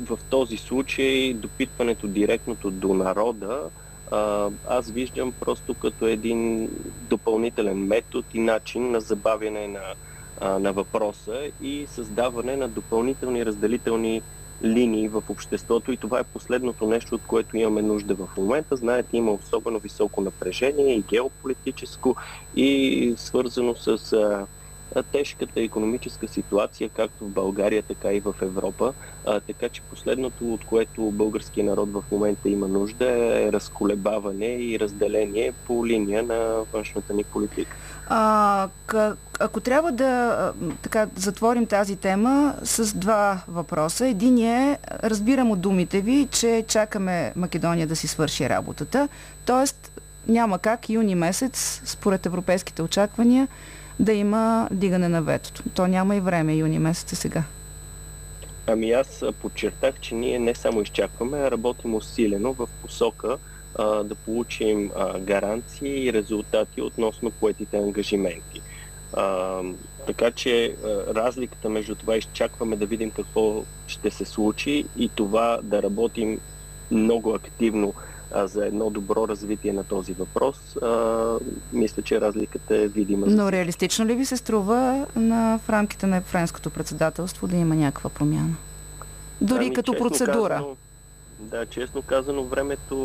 в този случай допитването директното до народа а, аз виждам просто като един допълнителен метод и начин на забавяне на, а, на въпроса и създаване на допълнителни разделителни линии в обществото и това е последното нещо, от което имаме нужда в момента. Знаете, има особено високо напрежение и геополитическо и свързано с тежката економическа ситуация, както в България, така и в Европа. Така че последното, от което българския народ в момента има нужда е разколебаване и разделение по линия на външната ни политика. А, ако трябва да така, затворим тази тема с два въпроса. Един е, разбирам от думите ви, че чакаме Македония да си свърши работата. Тоест, няма как юни месец, според европейските очаквания, да има дигане на ветото. То няма и време, юни месец сега. Ами аз подчертах, че ние не само изчакваме, а работим усилено в посока а, да получим а, гаранции и резултати относно поетите ангажименти. А, така че а, разликата между това изчакваме да видим какво ще се случи и това да работим много активно за едно добро развитие на този въпрос, а, мисля, че разликата е видима. Но реалистично ли ви се струва на, в рамките на френското председателство да има някаква промяна? Дори ами, като процедура. Казано, да, честно казано, времето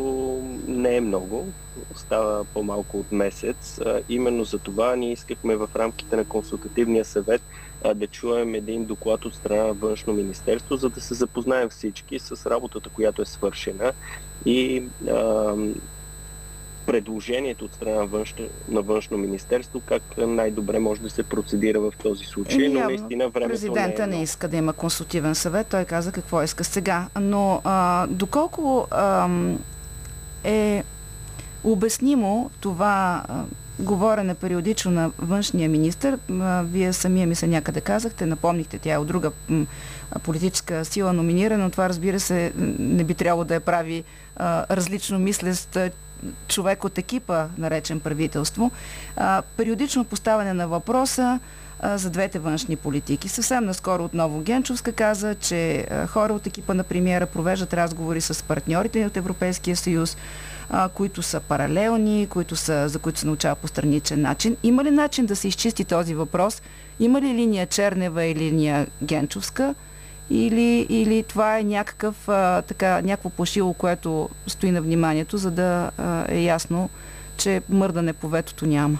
не е много. Остава по-малко от месец. Именно за това ние искахме в рамките на консултативния съвет да чуем един доклад от страна на външно министерство, за да се запознаем всички с работата, която е свършена и предложението от страна на външно, на външно министерство, как най-добре може да се процедира в този случай, е, но наистина времето Президента не, е не иска да има консултивен съвет, той каза какво иска сега. Но а, доколко а, е обяснимо това а, говорене периодично на външния министр, а, вие самия ми се някъде казахте, напомнихте, тя е от друга политическа сила номинирана, но това разбира се не би трябвало да я прави а, различно мислест човек от екипа, наречен правителство, а, периодично поставяне на въпроса а, за двете външни политики. Съвсем наскоро отново Генчовска каза, че а, хора от екипа на премиера провеждат разговори с партньорите от Европейския съюз, които са паралелни, които са, за които се научава по страничен начин. Има ли начин да се изчисти този въпрос? Има ли линия Чернева и линия Генчовска? Или, или това е някакъв, а, така, някакво пошило, което стои на вниманието, за да а, е ясно, че мърдане по ветото няма?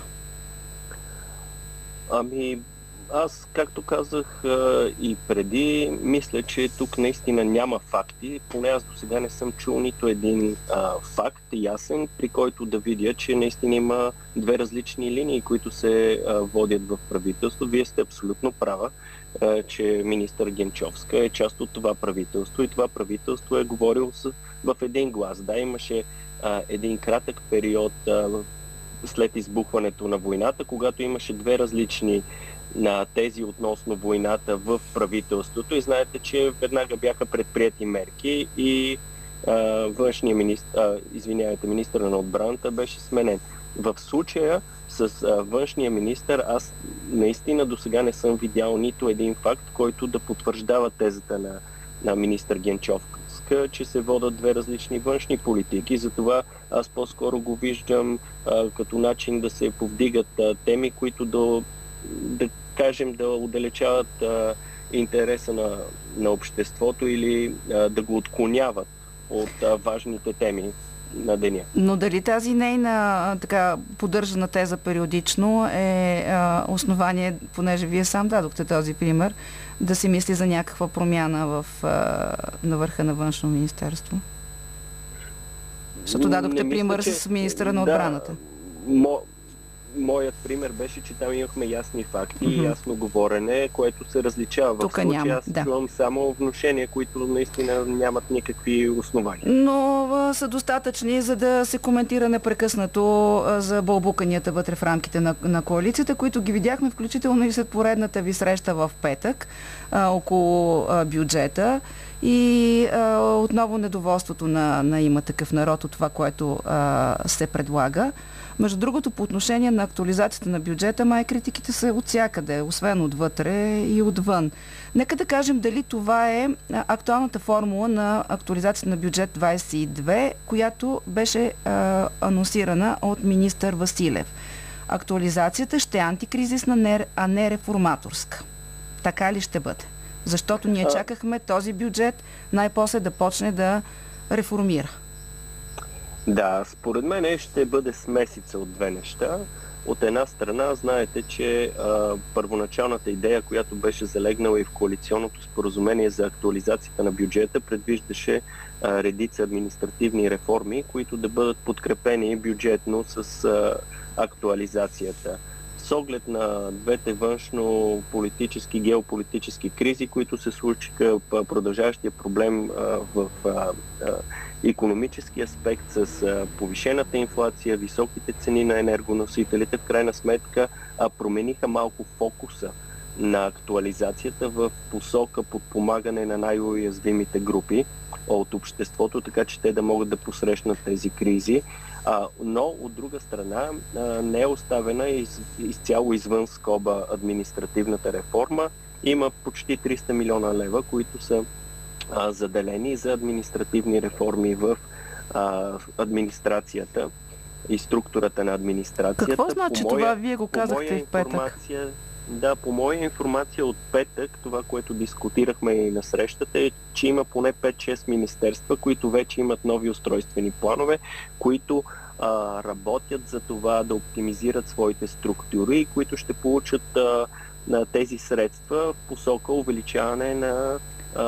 Ами, аз, както казах и преди, мисля, че тук наистина няма факти. Поне аз до сега не съм чул нито един а, факт ясен, при който да видя, че наистина има две различни линии, които се а, водят в правителство. Вие сте абсолютно права, а, че министър Генчовска е част от това правителство и това правителство е говорил с, в един глас. Да, имаше а, един кратък период а, след избухването на войната, когато имаше две различни на тези относно войната в правителството и знаете, че веднага бяха предприяти мерки и а, външния министр, извинявайте, министър на отбраната беше сменен. В случая с а, външния министр аз наистина до сега не съм видял нито един факт, който да потвърждава тезата на, на министър Генчовка че се водат две различни външни политики. Затова аз по-скоро го виждам а, като начин да се повдигат а, теми, които да, да кажем да отдалечават а, интереса на, на обществото или а, да го отклоняват от а, важните теми на деня. Но дали тази нейна така поддържана теза периодично е а, основание, понеже вие сам дадохте този пример, да се мисли за някаква промяна в, а, на върха на външно министерство? Защото дадохте мисля, пример че... с министра на отбраната. Да, мо, моят пример беше, че там имахме ясни факти mm-hmm. и ясно говорене, което се различава. Тук в случая няма, аз да. чувам само внушения, които наистина нямат никакви основания. Но а, са достатъчни, за да се коментира непрекъснато а, за бълбуканията вътре в рамките на, на коалицията, които ги видяхме включително и след поредната ви среща в петък а, около а, бюджета. И а, отново недоволството на, на има такъв народ от това, което а, се предлага. Между другото, по отношение на актуализацията на бюджета, май критиките са от всякъде, освен отвътре и отвън. Нека да кажем дали това е актуалната формула на актуализацията на бюджет 22, която беше а, анонсирана от министър Василев. Актуализацията ще е антикризисна, а не реформаторска. Така ли ще бъде? Защото ние чакахме този бюджет най-после да почне да реформира. Да, според мен ще бъде смесица от две неща. От една страна, знаете, че а, първоначалната идея, която беше залегнала и в коалиционното споразумение за актуализацията на бюджета, предвиждаше а, редица административни реформи, които да бъдат подкрепени бюджетно с а, актуализацията. С оглед на двете външно-политически, геополитически кризи, които се случиха, продължаващия проблем а, в а, економически аспект с повишената инфлация, високите цени на енергоносителите, в крайна сметка промениха малко фокуса на актуализацията в посока подпомагане на най-уязвимите групи от обществото, така че те да могат да посрещнат тези кризи. но от друга страна не е оставена из, изцяло извън скоба административната реформа. Има почти 300 милиона лева, които са а, заделени за административни реформи в а, администрацията и структурата на администрацията. Какво значи моя, това? Вие го казахте в петък. Да, по моя информация от петък, това, което дискутирахме и на срещата е, че има поне 5-6 министерства, които вече имат нови устройствени планове, които а, работят за това да оптимизират своите структури и които ще получат а, на тези средства в посока увеличаване на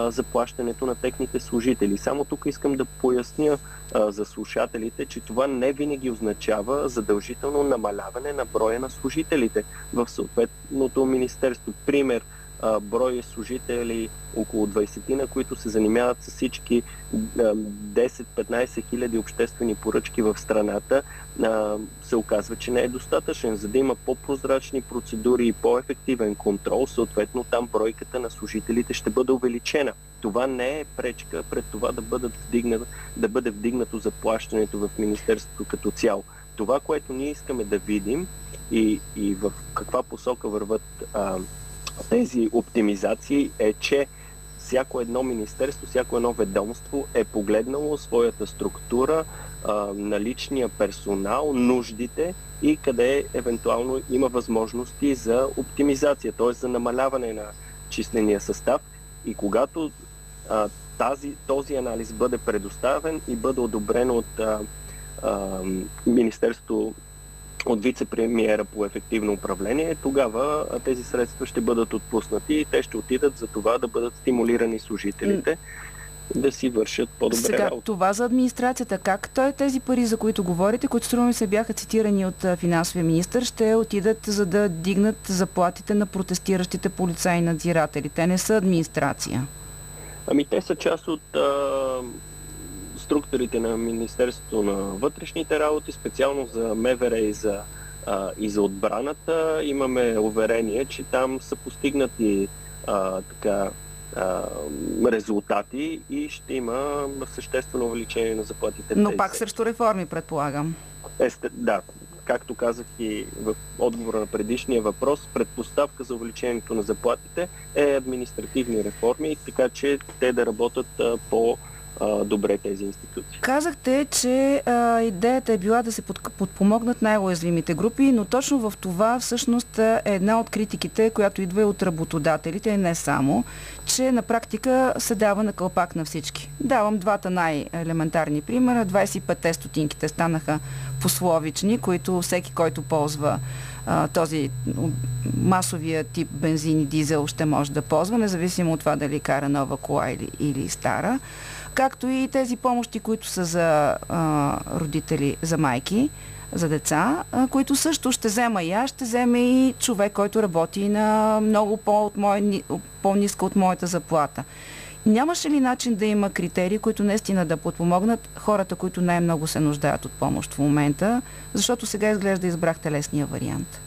заплащането на техните служители. Само тук искам да поясня а, за слушателите, че това не винаги означава задължително намаляване на броя на служителите в съответното министерство. Пример – брой служители, около 20 на които се занимават с всички 10-15 хиляди обществени поръчки в страната, се оказва, че не е достатъчен. За да има по-прозрачни процедури и по-ефективен контрол, съответно там бройката на служителите ще бъде увеличена. Това не е пречка пред това да, бъдат вдигнат, да бъде вдигнато заплащането в Министерството като цяло. Това, което ние искаме да видим и, и в каква посока върват а, тези оптимизации е, че всяко едно министерство, всяко едно ведомство е погледнало своята структура, наличния персонал, нуждите и къде евентуално има възможности за оптимизация, т.е. за намаляване на числения състав. И когато тази, този анализ бъде предоставен и бъде одобрен от а, а, Министерство от вице-премиера по ефективно управление, тогава тези средства ще бъдат отпуснати и те ще отидат за това да бъдат стимулирани служителите да си вършат по-добре Сега, работа. това за администрацията. Как той тези пари, за които говорите, които струва се бяха цитирани от финансовия министр, ще отидат за да дигнат заплатите на протестиращите полицаи и надзиратели? Те не са администрация. Ами те са част от а, структурите на Министерството на вътрешните работи, специално за МВР и за, а, и за отбраната. Имаме уверение, че там са постигнати а, така, а, резултати и ще има съществено увеличение на заплатите. Но пак срещу реформи, предполагам. Есте, да, както казах и в отговора на предишния въпрос, предпоставка за увеличението на заплатите е административни реформи, така че те да работят по добре тези институции. Казахте, че а, идеята е била да се под, подпомогнат най-уязвимите групи, но точно в това всъщност е една от критиките, която идва и от работодателите, не само, че на практика се дава на кълпак на всички. Давам двата най-елементарни примера. 25-те стотинките станаха пословични, които всеки, който ползва а, този масовия тип бензин и дизел ще може да ползва, независимо от това дали кара нова кола или, или стара както и тези помощи, които са за а, родители, за майки, за деца, а, които също ще взема и аз, ще вземе и човек, който работи на много по-ниска от моята заплата. Нямаше ли начин да има критерии, които наистина да подпомогнат хората, които най-много се нуждаят от помощ в момента, защото сега изглежда избрахте лесния вариант?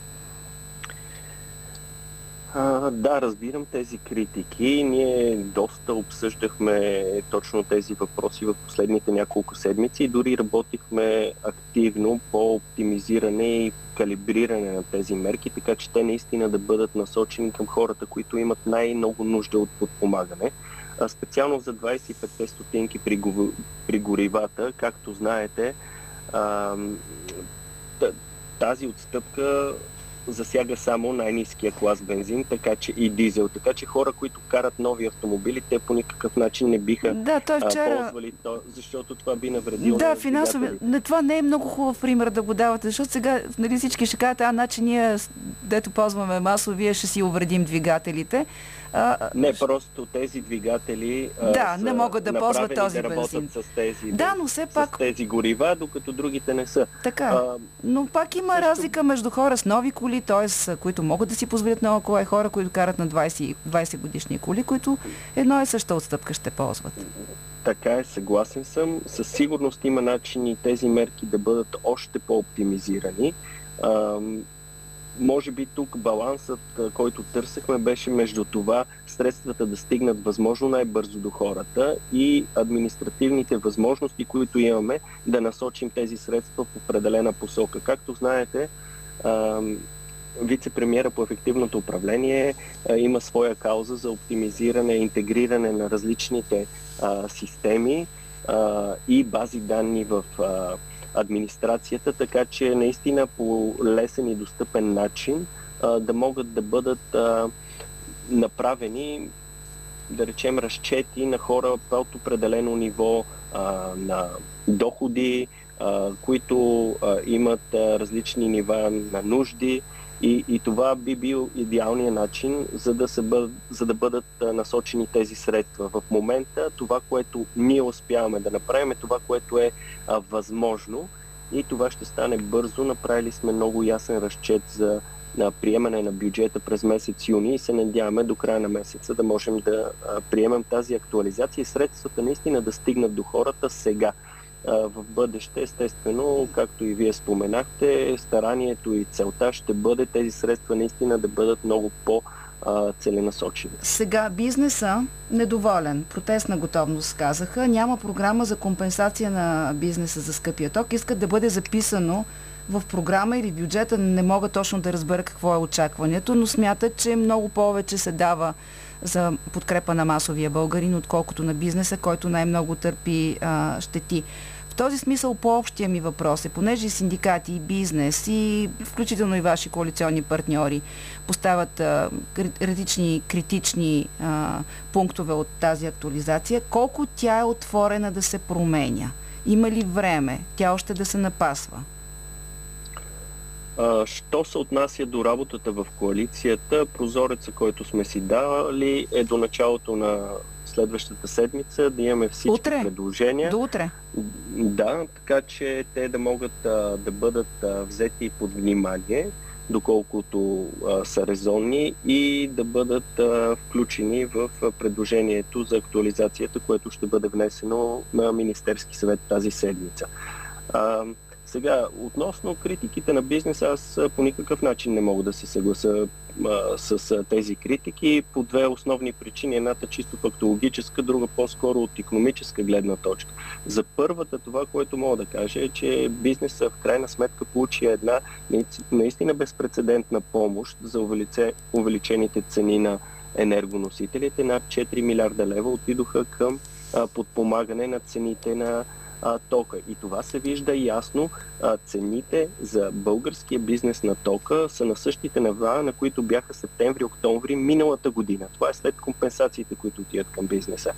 А, да, разбирам тези критики. Ние доста обсъждахме точно тези въпроси в последните няколко седмици и дори работихме активно по оптимизиране и калибриране на тези мерки, така че те наистина да бъдат насочени към хората, които имат най-много нужда от подпомагане. А специално за 25 стотинки при, при горивата, както знаете, а, тази отстъпка засяга само най-низкия клас бензин, така че и дизел. Така че хора, които карат нови автомобили, те по никакъв начин не биха да, той вчера... а, ползвали то, защото това би навредило. Да, финансово. Не, това не е много хубав пример да го давате, защото сега нали, всички ще кажат, а, значи ние, дето ползваме масово, вие ще си увредим двигателите. А, не, просто тези двигатели да, са не могат да ползват този да бензин. с тези, да, но все пак... с тези горива, докато другите не са. Така, а, но пак има също... разлика между хора с нови коли, т.е. които могат да си позволят нова кола и хора, които карат на 20, 20 годишни коли, които едно и съща отстъпка ще ползват. Така е, съгласен съм. Със сигурност има начини тези мерки да бъдат още по-оптимизирани може би тук балансът, който търсехме, беше между това средствата да стигнат възможно най-бързо до хората и административните възможности, които имаме, да насочим тези средства в определена посока. Както знаете, вице-премьера по ефективното управление има своя кауза за оптимизиране и интегриране на различните системи и бази данни в администрацията, така че наистина по лесен и достъпен начин а, да могат да бъдат а, направени, да речем, разчети на хора от определено ниво а, на доходи, а, които а, имат а, различни нива на нужди. И, и това би бил идеалният начин, за да, се бъд, за да бъдат насочени тези средства. В момента това, което ние успяваме да направим е това, което е а, възможно и това ще стане бързо. Направили сме много ясен разчет за на приемане на бюджета през месец юни и се надяваме до края на месеца да можем да приемем тази актуализация и средствата наистина да стигнат до хората сега в бъдеще, естествено, както и вие споменахте, старанието и целта ще бъде тези средства наистина да бъдат много по- целенасочени. Сега бизнеса недоволен. Протестна готовност казаха. Няма програма за компенсация на бизнеса за скъпия ток. Искат да бъде записано в програма или бюджета. Не мога точно да разбера какво е очакването, но смятат, че много повече се дава за подкрепа на масовия българин, отколкото на бизнеса, който най-много търпи а, щети. В този смисъл по-общия ми въпрос е, понеже синдикати и бизнес и включително и ваши коалиционни партньори поставят а, различни критични а, пунктове от тази актуализация, колко тя е отворена да се променя? Има ли време тя още да се напасва? Що се отнася до работата в коалицията, прозореца, който сме си дали е до началото на следващата седмица да имаме всички Утре? предложения. До утре. Да, така че те да могат а, да бъдат а, взети под внимание, доколкото а, са резонни и да бъдат а, включени в предложението за актуализацията, което ще бъде внесено на Министерски съвет тази седмица. А, сега, относно критиките на бизнеса, аз по никакъв начин не мога да се съгласа а, с тези критики по две основни причини. Едната чисто фактологическа, друга по-скоро от економическа гледна точка. За първата това, което мога да кажа е, че бизнеса в крайна сметка получи една наистина безпредседентна помощ за увеличе, увеличените цени на енергоносителите. Над 4 милиарда лева отидоха към подпомагане на цените на тока. И това се вижда ясно. Цените за българския бизнес на тока са на същите нива, на които бяха септември-октомври миналата година. Това е след компенсациите, които отиват към бизнеса.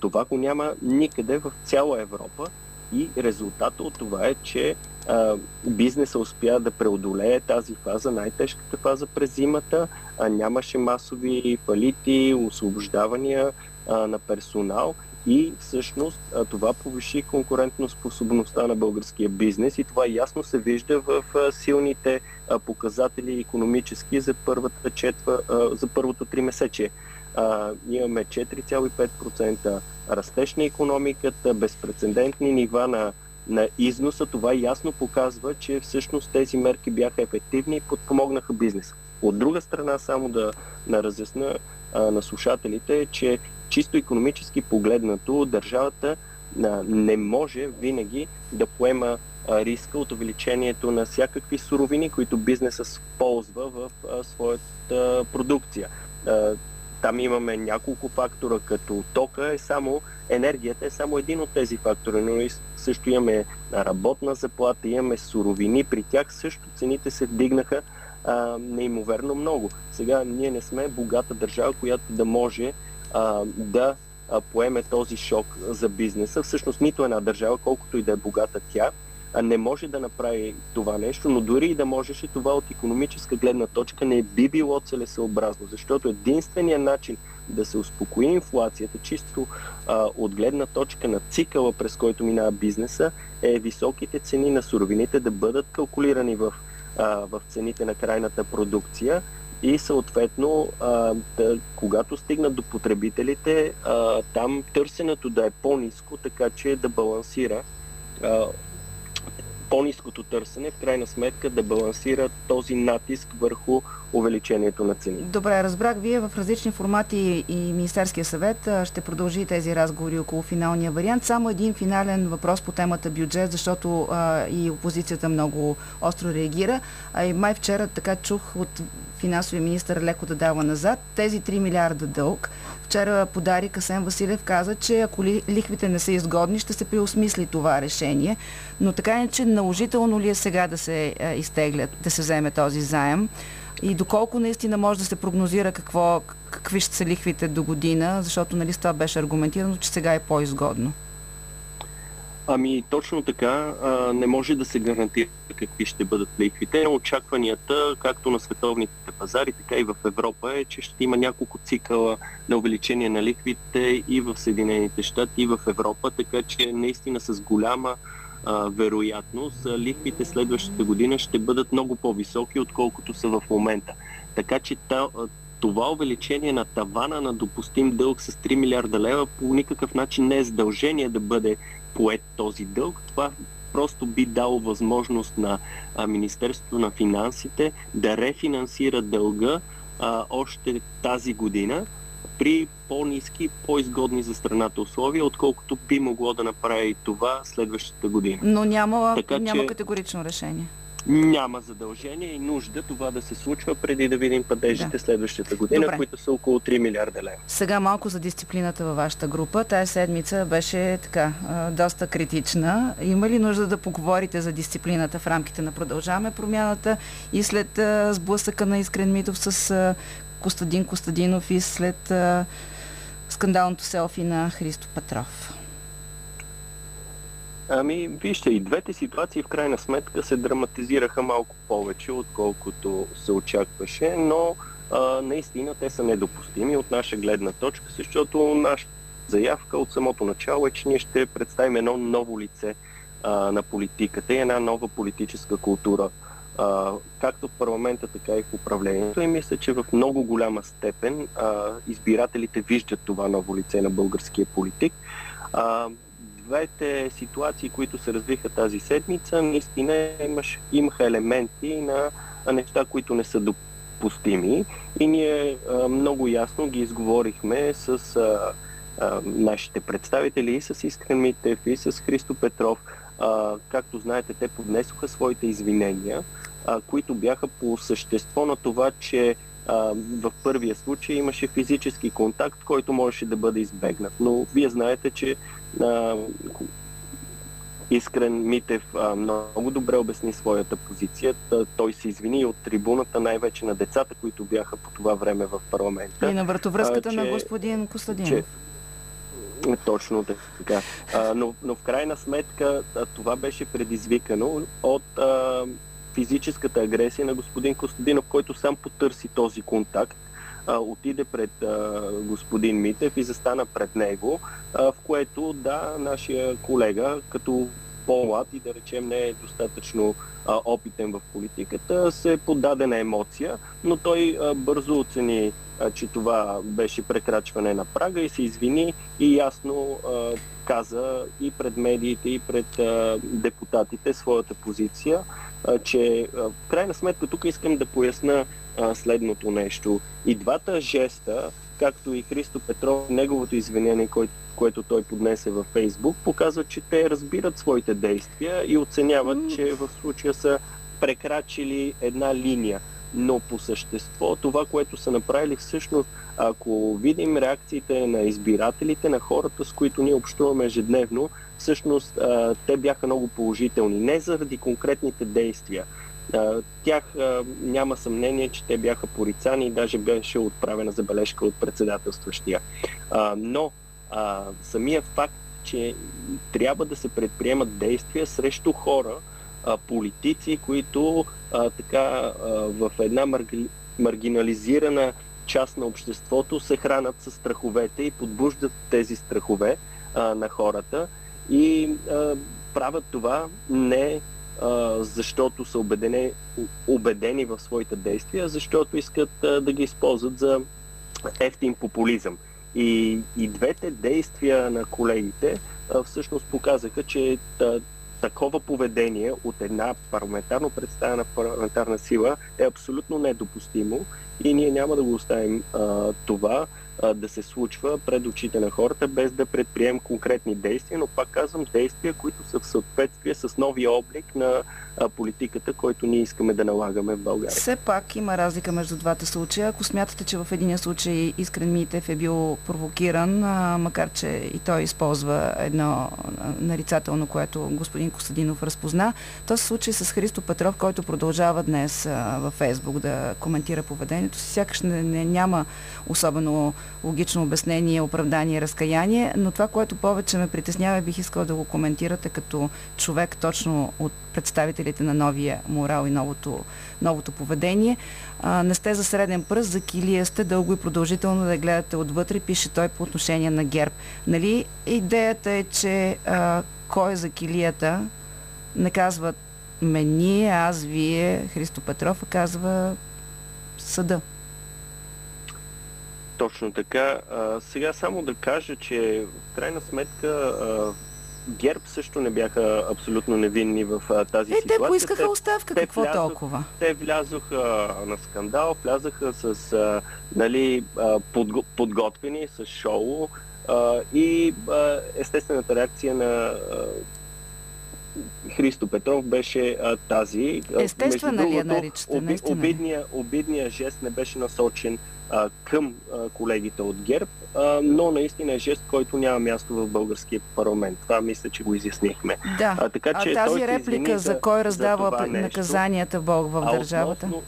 Това го няма никъде в цяла Европа. И резултата от това е, че бизнеса успя да преодолее тази фаза, най-тежката фаза през зимата. А, нямаше масови фалити, освобождавания на персонал и всъщност това повиши конкурентно способността на българския бизнес и това ясно се вижда в силните показатели економически за първата четва, за първото три месече. Имаме 4,5% растеж на економиката, безпредседентни нива на, на износа. Това ясно показва, че всъщност тези мерки бяха ефективни и подпомогнаха бизнеса. От друга страна, само да, да разясна на слушателите, че чисто економически погледнато, държавата не може винаги да поема риска от увеличението на всякакви суровини, които бизнесът ползва в своята продукция. Там имаме няколко фактора, като тока е само, енергията е само един от тези фактори, но и също имаме работна заплата, имаме суровини, при тях също цените се вдигнаха а, неимоверно много. Сега ние не сме богата държава, която да може а, да а, поеме този шок за бизнеса. Всъщност нито една държава, колкото и да е богата тя, не може да направи това нещо, но дори и да можеше, това от економическа гледна точка не би било целесъобразно, защото единственият начин да се успокои инфлацията, чисто а, от гледна точка на цикъла, през който минава бизнеса, е високите цени на суровините да бъдат калкулирани в, а, в цените на крайната продукция, и съответно, да, когато стигнат до потребителите, там търсенето да е по-низко, така че да балансира по-низкото търсене, в крайна сметка да балансира този натиск върху увеличението на цени. Добре, разбрах. Вие в различни формати и Министерския съвет ще продължи тези разговори около финалния вариант. Само един финален въпрос по темата бюджет, защото а, и опозицията много остро реагира. А и май вчера така чух от финансовия министр леко да дава назад. Тези 3 милиарда дълг. Вчера подари Касен Василев каза, че ако лихвите не са изгодни, ще се преосмисли това решение. Но така че наложително ли е сега да се изтеглят, да се вземе този заем? И доколко наистина може да се прогнозира какво, какви ще са лихвите до година, защото нали, това беше аргументирано, че сега е по-изгодно. Ами точно така, а, не може да се гарантира какви ще бъдат лихвите. Очакванията, както на световните пазари, така и в Европа е, че ще има няколко цикъла на увеличение на лихвите и в Съединените щати, и в Европа, така че наистина с голяма а, вероятност лихвите следващата година ще бъдат много по-високи, отколкото са в момента. Така че това увеличение на тавана на допустим дълг с 3 милиарда лева по никакъв начин не е задължение да бъде поет този дълг. Това просто би дало възможност на Министерството на финансите да рефинансира дълга а, още тази година при по-низки, по-изгодни за страната условия, отколкото би могло да направи това следващата година. Но няма, така, няма че... категорично решение няма задължение и нужда това да се случва преди да видим падежите да. следващата година, Добре. които са около 3 милиарда лева. Сега малко за дисциплината във вашата група. Тая седмица беше така доста критична. Има ли нужда да поговорите за дисциплината в рамките на Продължаваме промяната и след сблъсъка на Искрен Митов с Костадин Костадинов и след скандалното селфи на Христо Петров? Ами, вижте, и двете ситуации в крайна сметка се драматизираха малко повече, отколкото се очакваше, но а, наистина те са недопустими от наша гледна точка, защото нашата заявка от самото начало е, че ние ще представим едно ново лице а, на политиката и една нова политическа култура, а, както в парламента, така и в управлението. И мисля, че в много голяма степен а, избирателите виждат това ново лице на българския политик. А, двете ситуации, които се развиха тази седмица, наистина имаш, имаха елементи на неща, които не са допустими и ние а, много ясно ги изговорихме с а, а, нашите представители и с Искрен Митев и с Христо Петров. А, както знаете, те поднесоха своите извинения, а, които бяха по същество на това, че а, в първия случай имаше физически контакт, който можеше да бъде избегнат. Но вие знаете, че а, Искрен Митев а, много добре обясни своята позиция. Той се извини от трибуната, най-вече на децата, които бяха по това време в парламента. И на вратовръзката а, че, на господин Костадинов. Че, точно така. А, но, но в крайна сметка това беше предизвикано от а, физическата агресия на господин Костадинов, който сам потърси този контакт а, отиде пред а, господин Митев и застана пред него, а, в което, да, нашия колега, като по-млад и да речем не е достатъчно а, опитен в политиката, се подаде на емоция, но той а, бързо оцени, а, че това беше прекрачване на прага и се извини и ясно а, каза и пред медиите, и пред а, депутатите своята позиция, а, че в крайна сметка тук искам да поясна а, следното нещо. И двата жеста, както и Христо Петров, неговото извинение, което, което той поднесе във Фейсбук, показват, че те разбират своите действия и оценяват, mm. че в случая са прекрачили една линия. Но по същество това, което са направили всъщност, ако видим реакциите на избирателите, на хората, с които ние общуваме ежедневно, всъщност те бяха много положителни. Не заради конкретните действия, Тях няма съмнение, че те бяха порицани и даже беше отправена забележка от председателстващия. Но самия факт, че трябва да се предприемат действия срещу хора, политици, които така в една маргинализирана част на обществото се хранат с страховете и подбуждат тези страхове на хората и правят това не защото са убедени, убедени в своите действия, защото искат да ги използват за ефтин популизъм. И, и двете действия на колегите всъщност показаха, че такова поведение от една парламентарно представена парламентарна сила е абсолютно недопустимо и ние няма да го оставим а, това а, да се случва пред очите на хората, без да предприем конкретни действия, но пак казвам действия, които са в съответствие с новия облик на а, политиката, който ние искаме да налагаме в България. Все пак има разлика между двата случая. Ако смятате, че в един случай Искрен Митев е бил провокиран, а, макар че и той използва едно нарицателно, което господин Костадинов разпозна, то се случай с Христо Петров, който продължава днес във Фейсбук да коментира поведението си. Сякаш не, не, няма особено логично обяснение, оправдание, разкаяние, но това, което повече ме притеснява, бих искала да го коментирате като човек точно от представителите на новия морал и новото, новото поведение. А, не сте за среден пръст, за килия сте дълго и продължително да гледате отвътре, пише той по отношение на ГЕРБ. Нали? Идеята е, че а, кой е за килията не казва ме ние, аз, вие, Христо Петров, а казва съда. Точно така. А, сега само да кажа, че в крайна сметка а, ГЕРБ също не бяха абсолютно невинни в а, тази е, ситуация. те поискаха оставка, те какво влязох, толкова? Те влязоха на скандал, влязаха с а, нали, а, подго, подготвени, с шоу и естествената реакция на Христо Петров беше а, тази. Естествена ли я наричате? Оби, обидния, обидния жест не беше насочен а, към а, колегите от ГЕРБ, а, но наистина е жест, който няма място в българския парламент. Това мисля, че го изяснихме. Да. А, така, че а тази реплика за кой раздава за наказанията Бог в държавата? Относно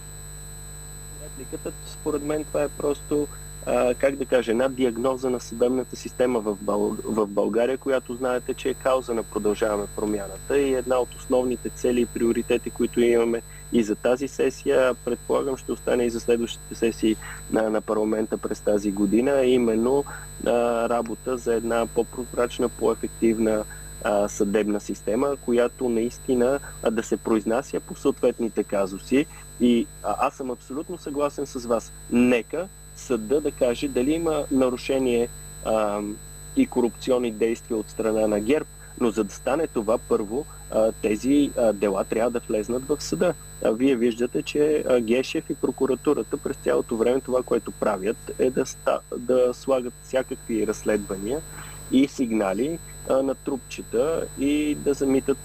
репликата, според мен това е просто а, как да кажа, една диагноза на съдебната система в, Бъл... в България, която знаете, че е кауза на продължаваме промяната и една от основните цели и приоритети, които имаме и за тази сесия, предполагам ще остане и за следващите сесии на, на парламента през тази година, именно а, работа за една по-прозрачна, по-ефективна съдебна система, която наистина да се произнася по съответните казуси. И аз съм абсолютно съгласен с вас. Нека съда да каже дали има нарушение а, и корупционни действия от страна на ГЕРБ, но за да стане това, първо, а, тези а, дела трябва да влезнат в съда. А, вие виждате, че а, Гешев и прокуратурата през цялото време това, което правят, е да, ста, да слагат всякакви разследвания и сигнали а, на трупчета и да замитат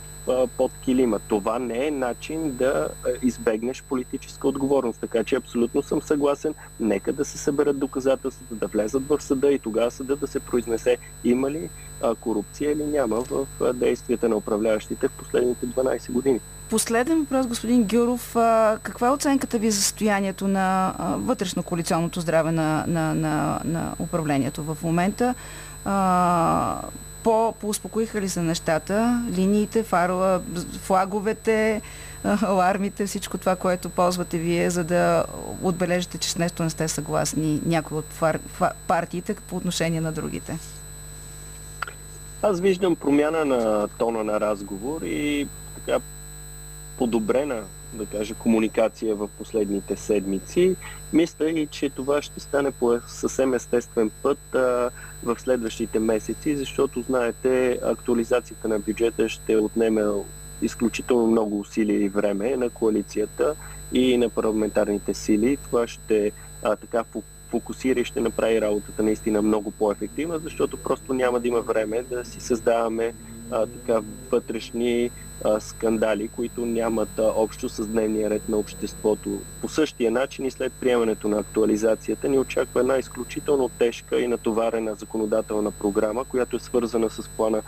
под килима. Това не е начин да избегнеш политическа отговорност. Така че абсолютно съм съгласен. Нека да се съберат доказателствата, да влезат в съда и тогава съда да се произнесе има ли корупция или няма в действията на управляващите в последните 12 години. Последен въпрос, господин Гюров. Каква е оценката ви за състоянието на вътрешно-коалиционното здраве на, на, на, на управлението в момента? По-успокоиха ли се нещата? Линиите, фарола, флаговете, алармите, всичко това, което ползвате вие, за да отбележите, че с нещо не сте съгласни някои от фар... партиите по отношение на другите? Аз виждам промяна на тона на разговор и така подобрена да кажа, комуникация в последните седмици. Мисля и, че това ще стане по съвсем естествен път а, в следващите месеци, защото, знаете, актуализацията на бюджета ще отнеме изключително много усилия и време на коалицията и на парламентарните сили. Това ще а, така фокусира и ще направи работата наистина много по-ефективна, защото просто няма да има време да си създаваме а, така вътрешни а, скандали, които нямат а, общо с дневния ред на обществото. По същия начин и след приемането на актуализацията ни очаква една изключително тежка и натоварена законодателна програма, която е свързана с плана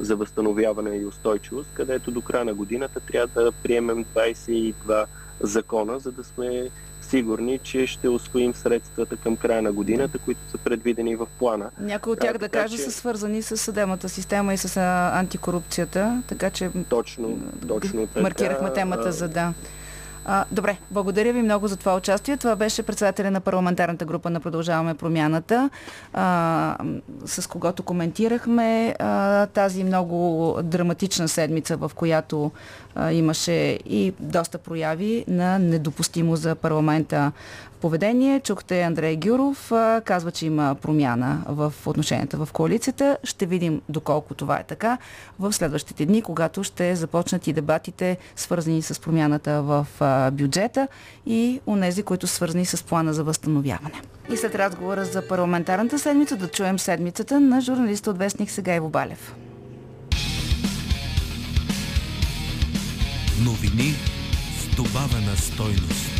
за възстановяване и устойчивост, където до края на годината трябва да приемем 22 закона, за да сме сигурни, че ще освоим средствата към края на годината, които са предвидени в плана. Някои от тях, а, да кажа, че... са свързани с съдебната система и с антикорупцията, така че точно, точно маркирахме така, темата за да. А, добре, благодаря ви много за това участие. Това беше председателя на парламентарната група на Продължаваме промяната, а, с когото коментирахме а, тази много драматична седмица, в която имаше и доста прояви на недопустимо за парламента поведение. Чухте Андрей Гюров, казва, че има промяна в отношенията в коалицията. Ще видим доколко това е така в следващите дни, когато ще започнат и дебатите, свързани с промяната в бюджета и онези, които свързани с плана за възстановяване. И след разговора за парламентарната седмица да чуем седмицата на журналиста от Вестник Сега Иво Балев. Новини с добавена стойност.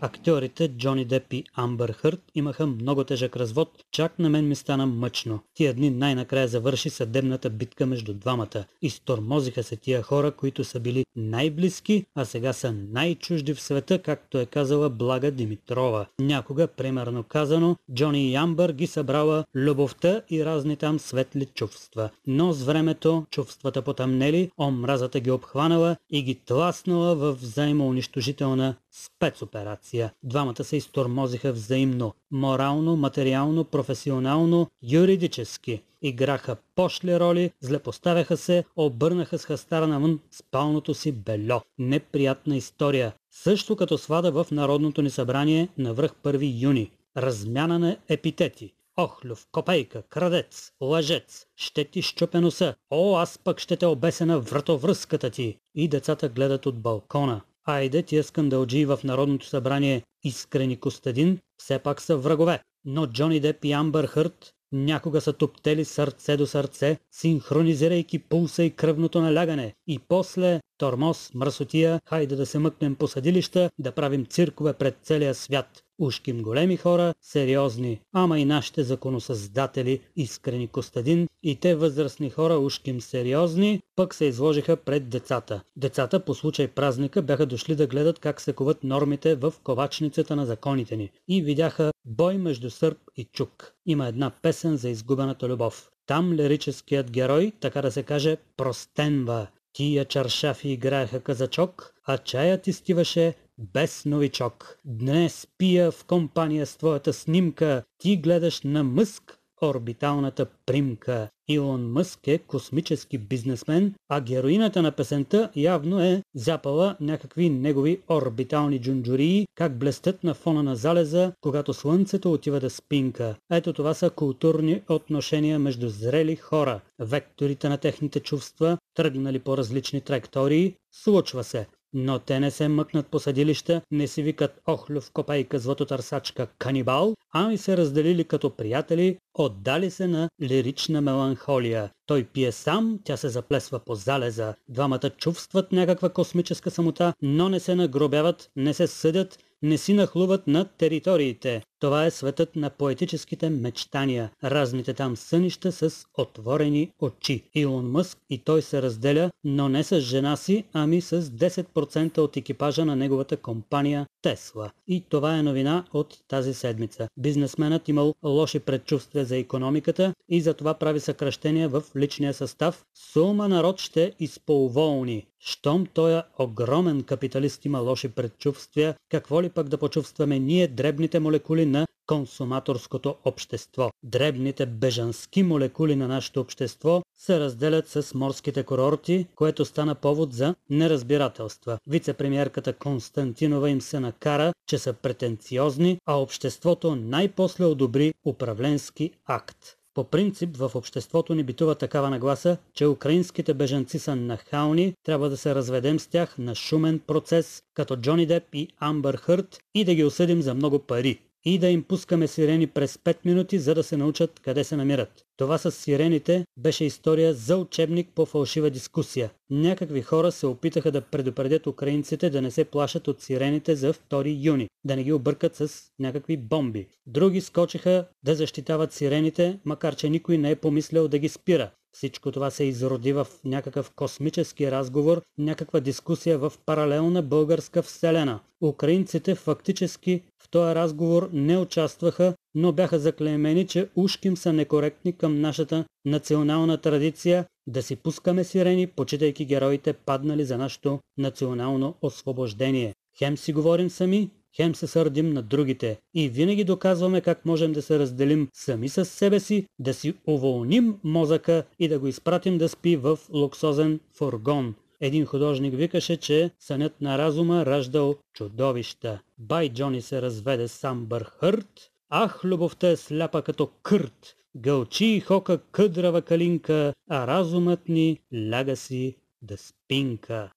Актьорите Джони Деп и Амбър Хърт имаха много тежък развод, чак на мен ми стана мъчно. Тия дни най-накрая завърши съдебната битка между двамата. Изтормозиха се тия хора, които са били най-близки, а сега са най-чужди в света, както е казала Блага Димитрова. Някога, примерно казано, Джони и Амбър ги събрала любовта и разни там светли чувства. Но с времето чувствата потъмнели, омразата ги обхванала и ги тласнала в взаимоунищожителна спецоперация. Двамата се изтормозиха взаимно. Морално, материално, професионално, юридически. Играха пошли роли, злепоставяха се, обърнаха с хастара навън спалното си бельо. Неприятна история. Също като свада в Народното ни събрание на връх 1 юни. Размяна на епитети. Охлюв, копейка, крадец, лъжец, ще ти щупе носа. О, аз пък ще те обеся на вратовръзката ти. И децата гледат от балкона. Айде, тия скандалджи в Народното събрание Искрени Костадин все пак са врагове. Но Джони Деп и Амбър Хърт някога са топтели сърце до сърце, синхронизирайки пулса и кръвното налягане. И после Тормоз, мръсотия, хайде да се мъкнем по съдилища, да правим циркове пред целия свят. Ушким големи хора, сериозни, ама и нашите законосъздатели, искрени Костадин и те възрастни хора, ушким сериозни, пък се изложиха пред децата. Децата по случай празника бяха дошли да гледат как се коват нормите в ковачницата на законите ни и видяха бой между сърп и чук. Има една песен за изгубената любов. Там лирическият герой, така да се каже, простенва. Тия чаршафи играеха казачок, а чаят изтиваше без новичок. Днес пия в компания с твоята снимка, ти гледаш на Мъск орбиталната примка. Илон Мъск е космически бизнесмен, а героината на песента явно е запала някакви негови орбитални джунджурии, как блестят на фона на залеза, когато слънцето отива да спинка. Ето това са културни отношения между зрели хора. Векторите на техните чувства, тръгнали по различни траектории, случва се. Но те не се мъкнат по съдилища, не си викат Охлюв копейка златотърсачка канибал, ами се разделили като приятели, отдали се на лирична меланхолия. Той пие сам, тя се заплесва по залеза. Двамата чувстват някаква космическа самота, но не се нагробяват, не се съдят, не си нахлуват над териториите. Това е светът на поетическите мечтания, разните там сънища с отворени очи. Илон Мъск и той се разделя, но не с жена си, ами с 10% от екипажа на неговата компания Тесла. И това е новина от тази седмица. Бизнесменът имал лоши предчувствия за економиката и затова прави съкръщения в личния състав. Сума народ ще изполволни. Щом той огромен капиталист има лоши предчувствия, какво ли пък да почувстваме ние дребните молекули на консуматорското общество. Дребните бежански молекули на нашето общество се разделят с морските курорти, което стана повод за неразбирателства. Вицепремьерката Константинова им се накара, че са претенциозни, а обществото най-после одобри управленски акт. По принцип в обществото ни битува такава нагласа, че украинските бежанци са нахални, трябва да се разведем с тях на шумен процес, като Джони Деп и Амбър Хърт и да ги осъдим за много пари и да им пускаме сирени през 5 минути, за да се научат къде се намират. Това с сирените беше история за учебник по фалшива дискусия. Някакви хора се опитаха да предупредят украинците да не се плашат от сирените за 2 юни, да не ги объркат с някакви бомби. Други скочиха да защитават сирените, макар че никой не е помислял да ги спира. Всичко това се изроди в някакъв космически разговор, някаква дискусия в паралелна българска вселена. Украинците фактически в този разговор не участваха, но бяха заклеймени, че ушким са некоректни към нашата национална традиция да си пускаме сирени, почитайки героите паднали за нашето национално освобождение. Хем си говорим сами, хем се сърдим на другите и винаги доказваме как можем да се разделим сами с себе си, да си уволним мозъка и да го изпратим да спи в луксозен фургон. Един художник викаше, че сънят на разума раждал чудовища. Бай Джони се разведе с Амбър Хърт. Ах, любовта е сляпа като кърт. Гълчи и хока къдрава калинка, а разумът ни ляга си да спинка.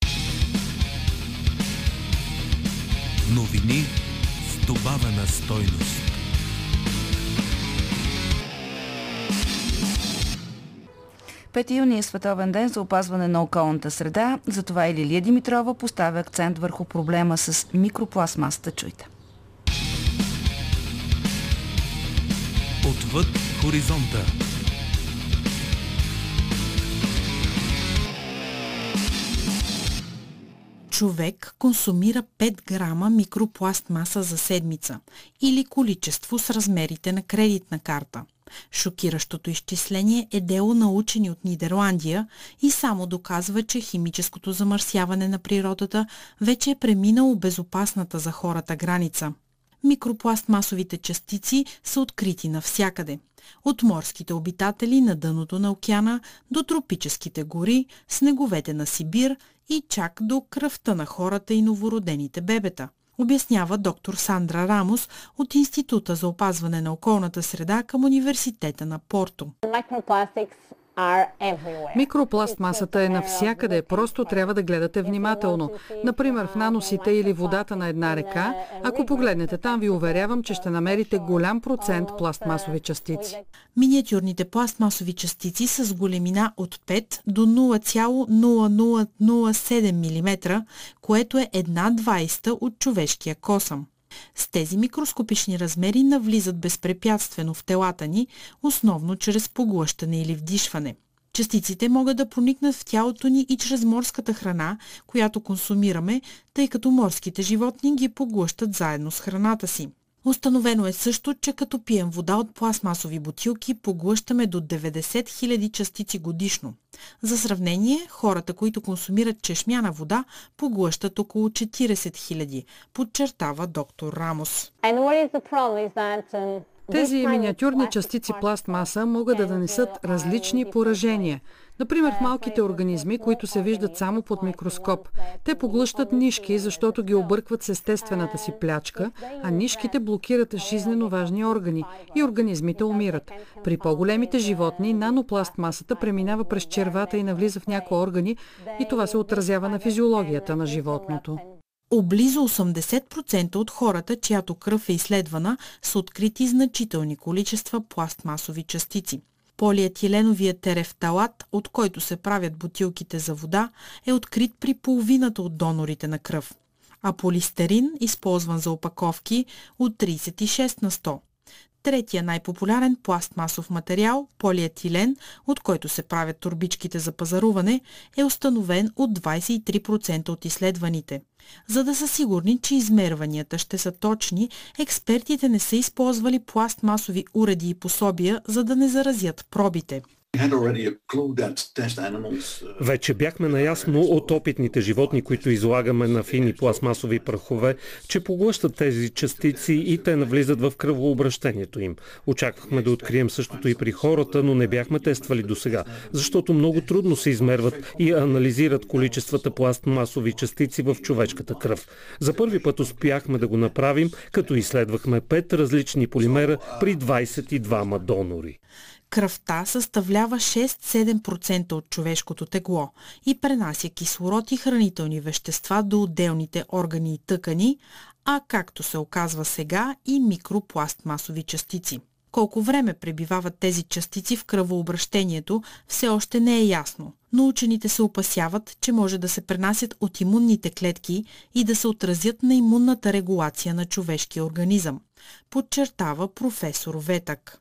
Новини с добавена стойност. Пети юни е Световен ден за опазване на околната среда, затова и Лилия Димитрова поставя акцент върху проблема с микропластмасата. Чуйте. Отвъд хоризонта. Човек консумира 5 грама микропластмаса за седмица или количество с размерите на кредитна карта. Шокиращото изчисление е дело на учени от Нидерландия и само доказва, че химическото замърсяване на природата вече е преминало безопасната за хората граница. Микропластмасовите частици са открити навсякъде. От морските обитатели на дъното на океана до тропическите гори, снеговете на Сибир и чак до кръвта на хората и новородените бебета обяснява доктор Сандра Рамос от Института за опазване на околната среда към Университета на Порто. Микропластмасата е навсякъде, просто трябва да гледате внимателно. Например, в наносите или водата на една река, ако погледнете там, ви уверявам, че ще намерите голям процент пластмасови частици. Миниатюрните пластмасови частици с големина от 5 до 0,0007 мм, което е една двайста от човешкия косъм. С тези микроскопични размери навлизат безпрепятствено в телата ни, основно чрез поглъщане или вдишване. Частиците могат да проникнат в тялото ни и чрез морската храна, която консумираме, тъй като морските животни ги поглъщат заедно с храната си. Установено е също, че като пием вода от пластмасови бутилки, поглъщаме до 90 000 частици годишно. За сравнение, хората, които консумират чешмяна вода, поглъщат около 40 000, подчертава доктор Рамос. Тези миниатюрни частици пластмаса могат да нанесат различни поражения. Например, в малките организми, които се виждат само под микроскоп. Те поглъщат нишки, защото ги объркват с естествената си плячка, а нишките блокират жизнено важни органи и организмите умират. При по-големите животни нанопластмасата преминава през червата и навлиза в някои органи и това се отразява на физиологията на животното. Облизо 80% от хората, чиято кръв е изследвана, са открити значителни количества пластмасови частици. Полиетиленовият терефталат, от който се правят бутилките за вода, е открит при половината от донорите на кръв, а полистерин, използван за опаковки, от 36 на 100. Третия най-популярен пластмасов материал, полиетилен, от който се правят турбичките за пазаруване, е установен от 23% от изследваните. За да са сигурни, че измерванията ще са точни, експертите не са използвали пластмасови уреди и пособия, за да не заразят пробите. Uh, Вече бяхме наясно от опитните животни, които излагаме на фини пластмасови прахове, че поглъщат тези частици и те навлизат в кръвообращението им. Очаквахме да открием същото и при хората, но не бяхме тествали до сега, защото много трудно се измерват и анализират количествата пластмасови частици в човешката кръв. За първи път успяхме да го направим, като изследвахме пет различни полимера при 22 донори. Кръвта съставлява 6-7% от човешкото тегло и пренася кислород и хранителни вещества до отделните органи и тъкани, а както се оказва сега и микропластмасови частици. Колко време пребивават тези частици в кръвообращението, все още не е ясно, но учените се опасяват, че може да се пренасят от имунните клетки и да се отразят на имунната регулация на човешкия организъм, подчертава професор Ветък.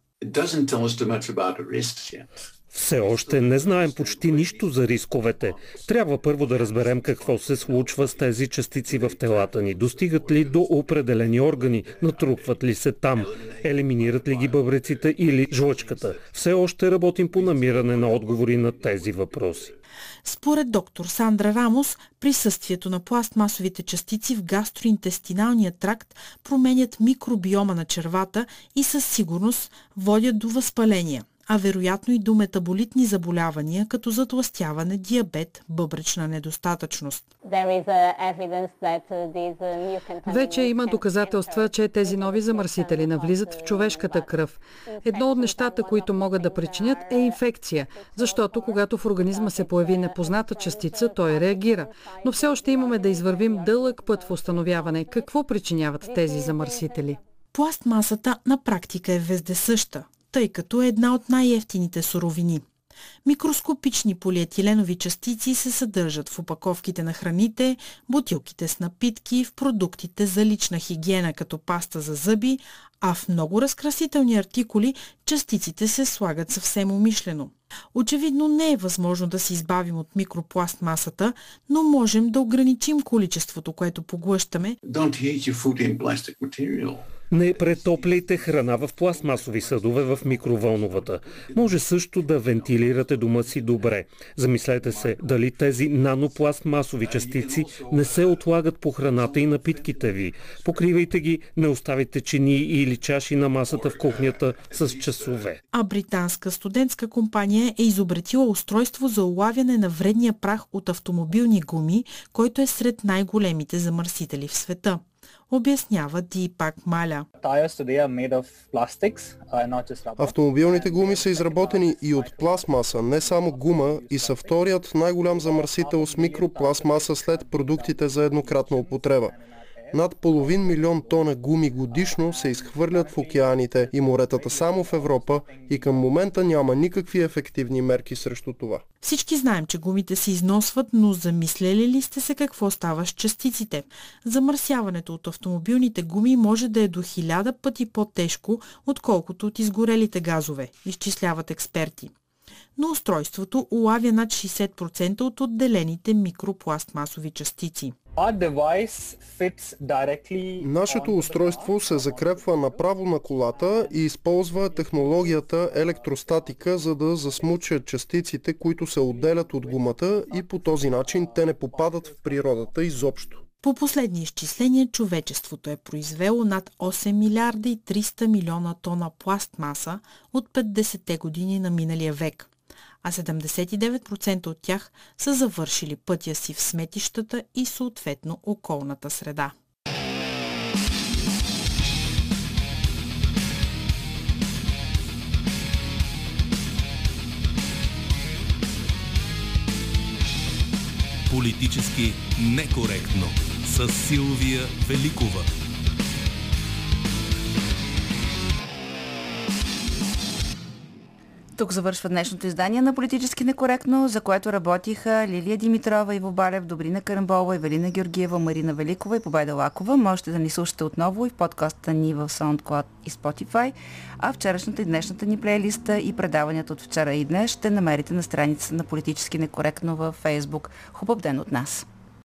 Все още не знаем почти нищо за рисковете. Трябва първо да разберем какво се случва с тези частици в телата ни. Достигат ли до определени органи? Натрупват ли се там? Елиминират ли ги бъбреците или жлъчката? Все още работим по намиране на отговори на тези въпроси. Според доктор Сандра Рамос, присъствието на пластмасовите частици в гастроинтестиналния тракт променят микробиома на червата и със сигурност водят до възпаления а вероятно и до метаболитни заболявания, като затластяване, диабет, бъбречна недостатъчност. Вече има доказателства, че тези нови замърсители навлизат в човешката кръв. Едно от нещата, които могат да причинят е инфекция, защото когато в организма се появи непозната частица, той реагира. Но все още имаме да извървим дълъг път в установяване какво причиняват тези замърсители. Пластмасата на практика е вездесъща тъй като е една от най-ефтините суровини. Микроскопични полиетиленови частици се съдържат в опаковките на храните, бутилките с напитки, в продуктите за лична хигиена като паста за зъби, а в много разкрасителни артикули частиците се слагат съвсем умишлено. Очевидно не е възможно да се избавим от микропластмасата, но можем да ограничим количеството, което поглъщаме. Не претопляйте храна в пластмасови съдове в микроволновата. Може също да вентилирате дома си добре. Замислете се дали тези нанопластмасови частици не се отлагат по храната и напитките ви. Покривайте ги, не оставите чини или чаши на масата в кухнята с часове. А британска студентска компания е изобретила устройство за улавяне на вредния прах от автомобилни гуми, който е сред най-големите замърсители в света. Обяснява Дипак Маля. Автомобилните гуми са изработени и от пластмаса, не само гума и са вторият най-голям замърсител с микропластмаса след продуктите за еднократна употреба. Над половин милион тона гуми годишно се изхвърлят в океаните и моретата само в Европа и към момента няма никакви ефективни мерки срещу това. Всички знаем, че гумите се износват, но замисляли ли сте се какво става с частиците? Замърсяването от автомобилните гуми може да е до хиляда пъти по-тежко, отколкото от изгорелите газове, изчисляват експерти но устройството улавя над 60% от отделените микропластмасови частици. Нашето устройство се закрепва направо на колата и използва технологията електростатика, за да засмуча частиците, които се отделят от гумата и по този начин те не попадат в природата изобщо. По последни изчисления, човечеството е произвело над 8 милиарда и 300 милиона тона пластмаса от 50-те години на миналия век а 79% от тях са завършили пътя си в сметищата и съответно околната среда. Политически некоректно с Силвия Великова. Тук завършва днешното издание на Политически некоректно, за което работиха Лилия Димитрова, Иво Балев, Добрина Карамбова, Евелина Георгиева, Марина Великова и Победа Лакова. Можете да ни слушате отново и в подкаста ни в SoundCloud и Spotify, а вчерашната и днешната ни плейлиста и предаванията от вчера и днес ще намерите на страницата на Политически некоректно във Facebook. Хубав ден от нас!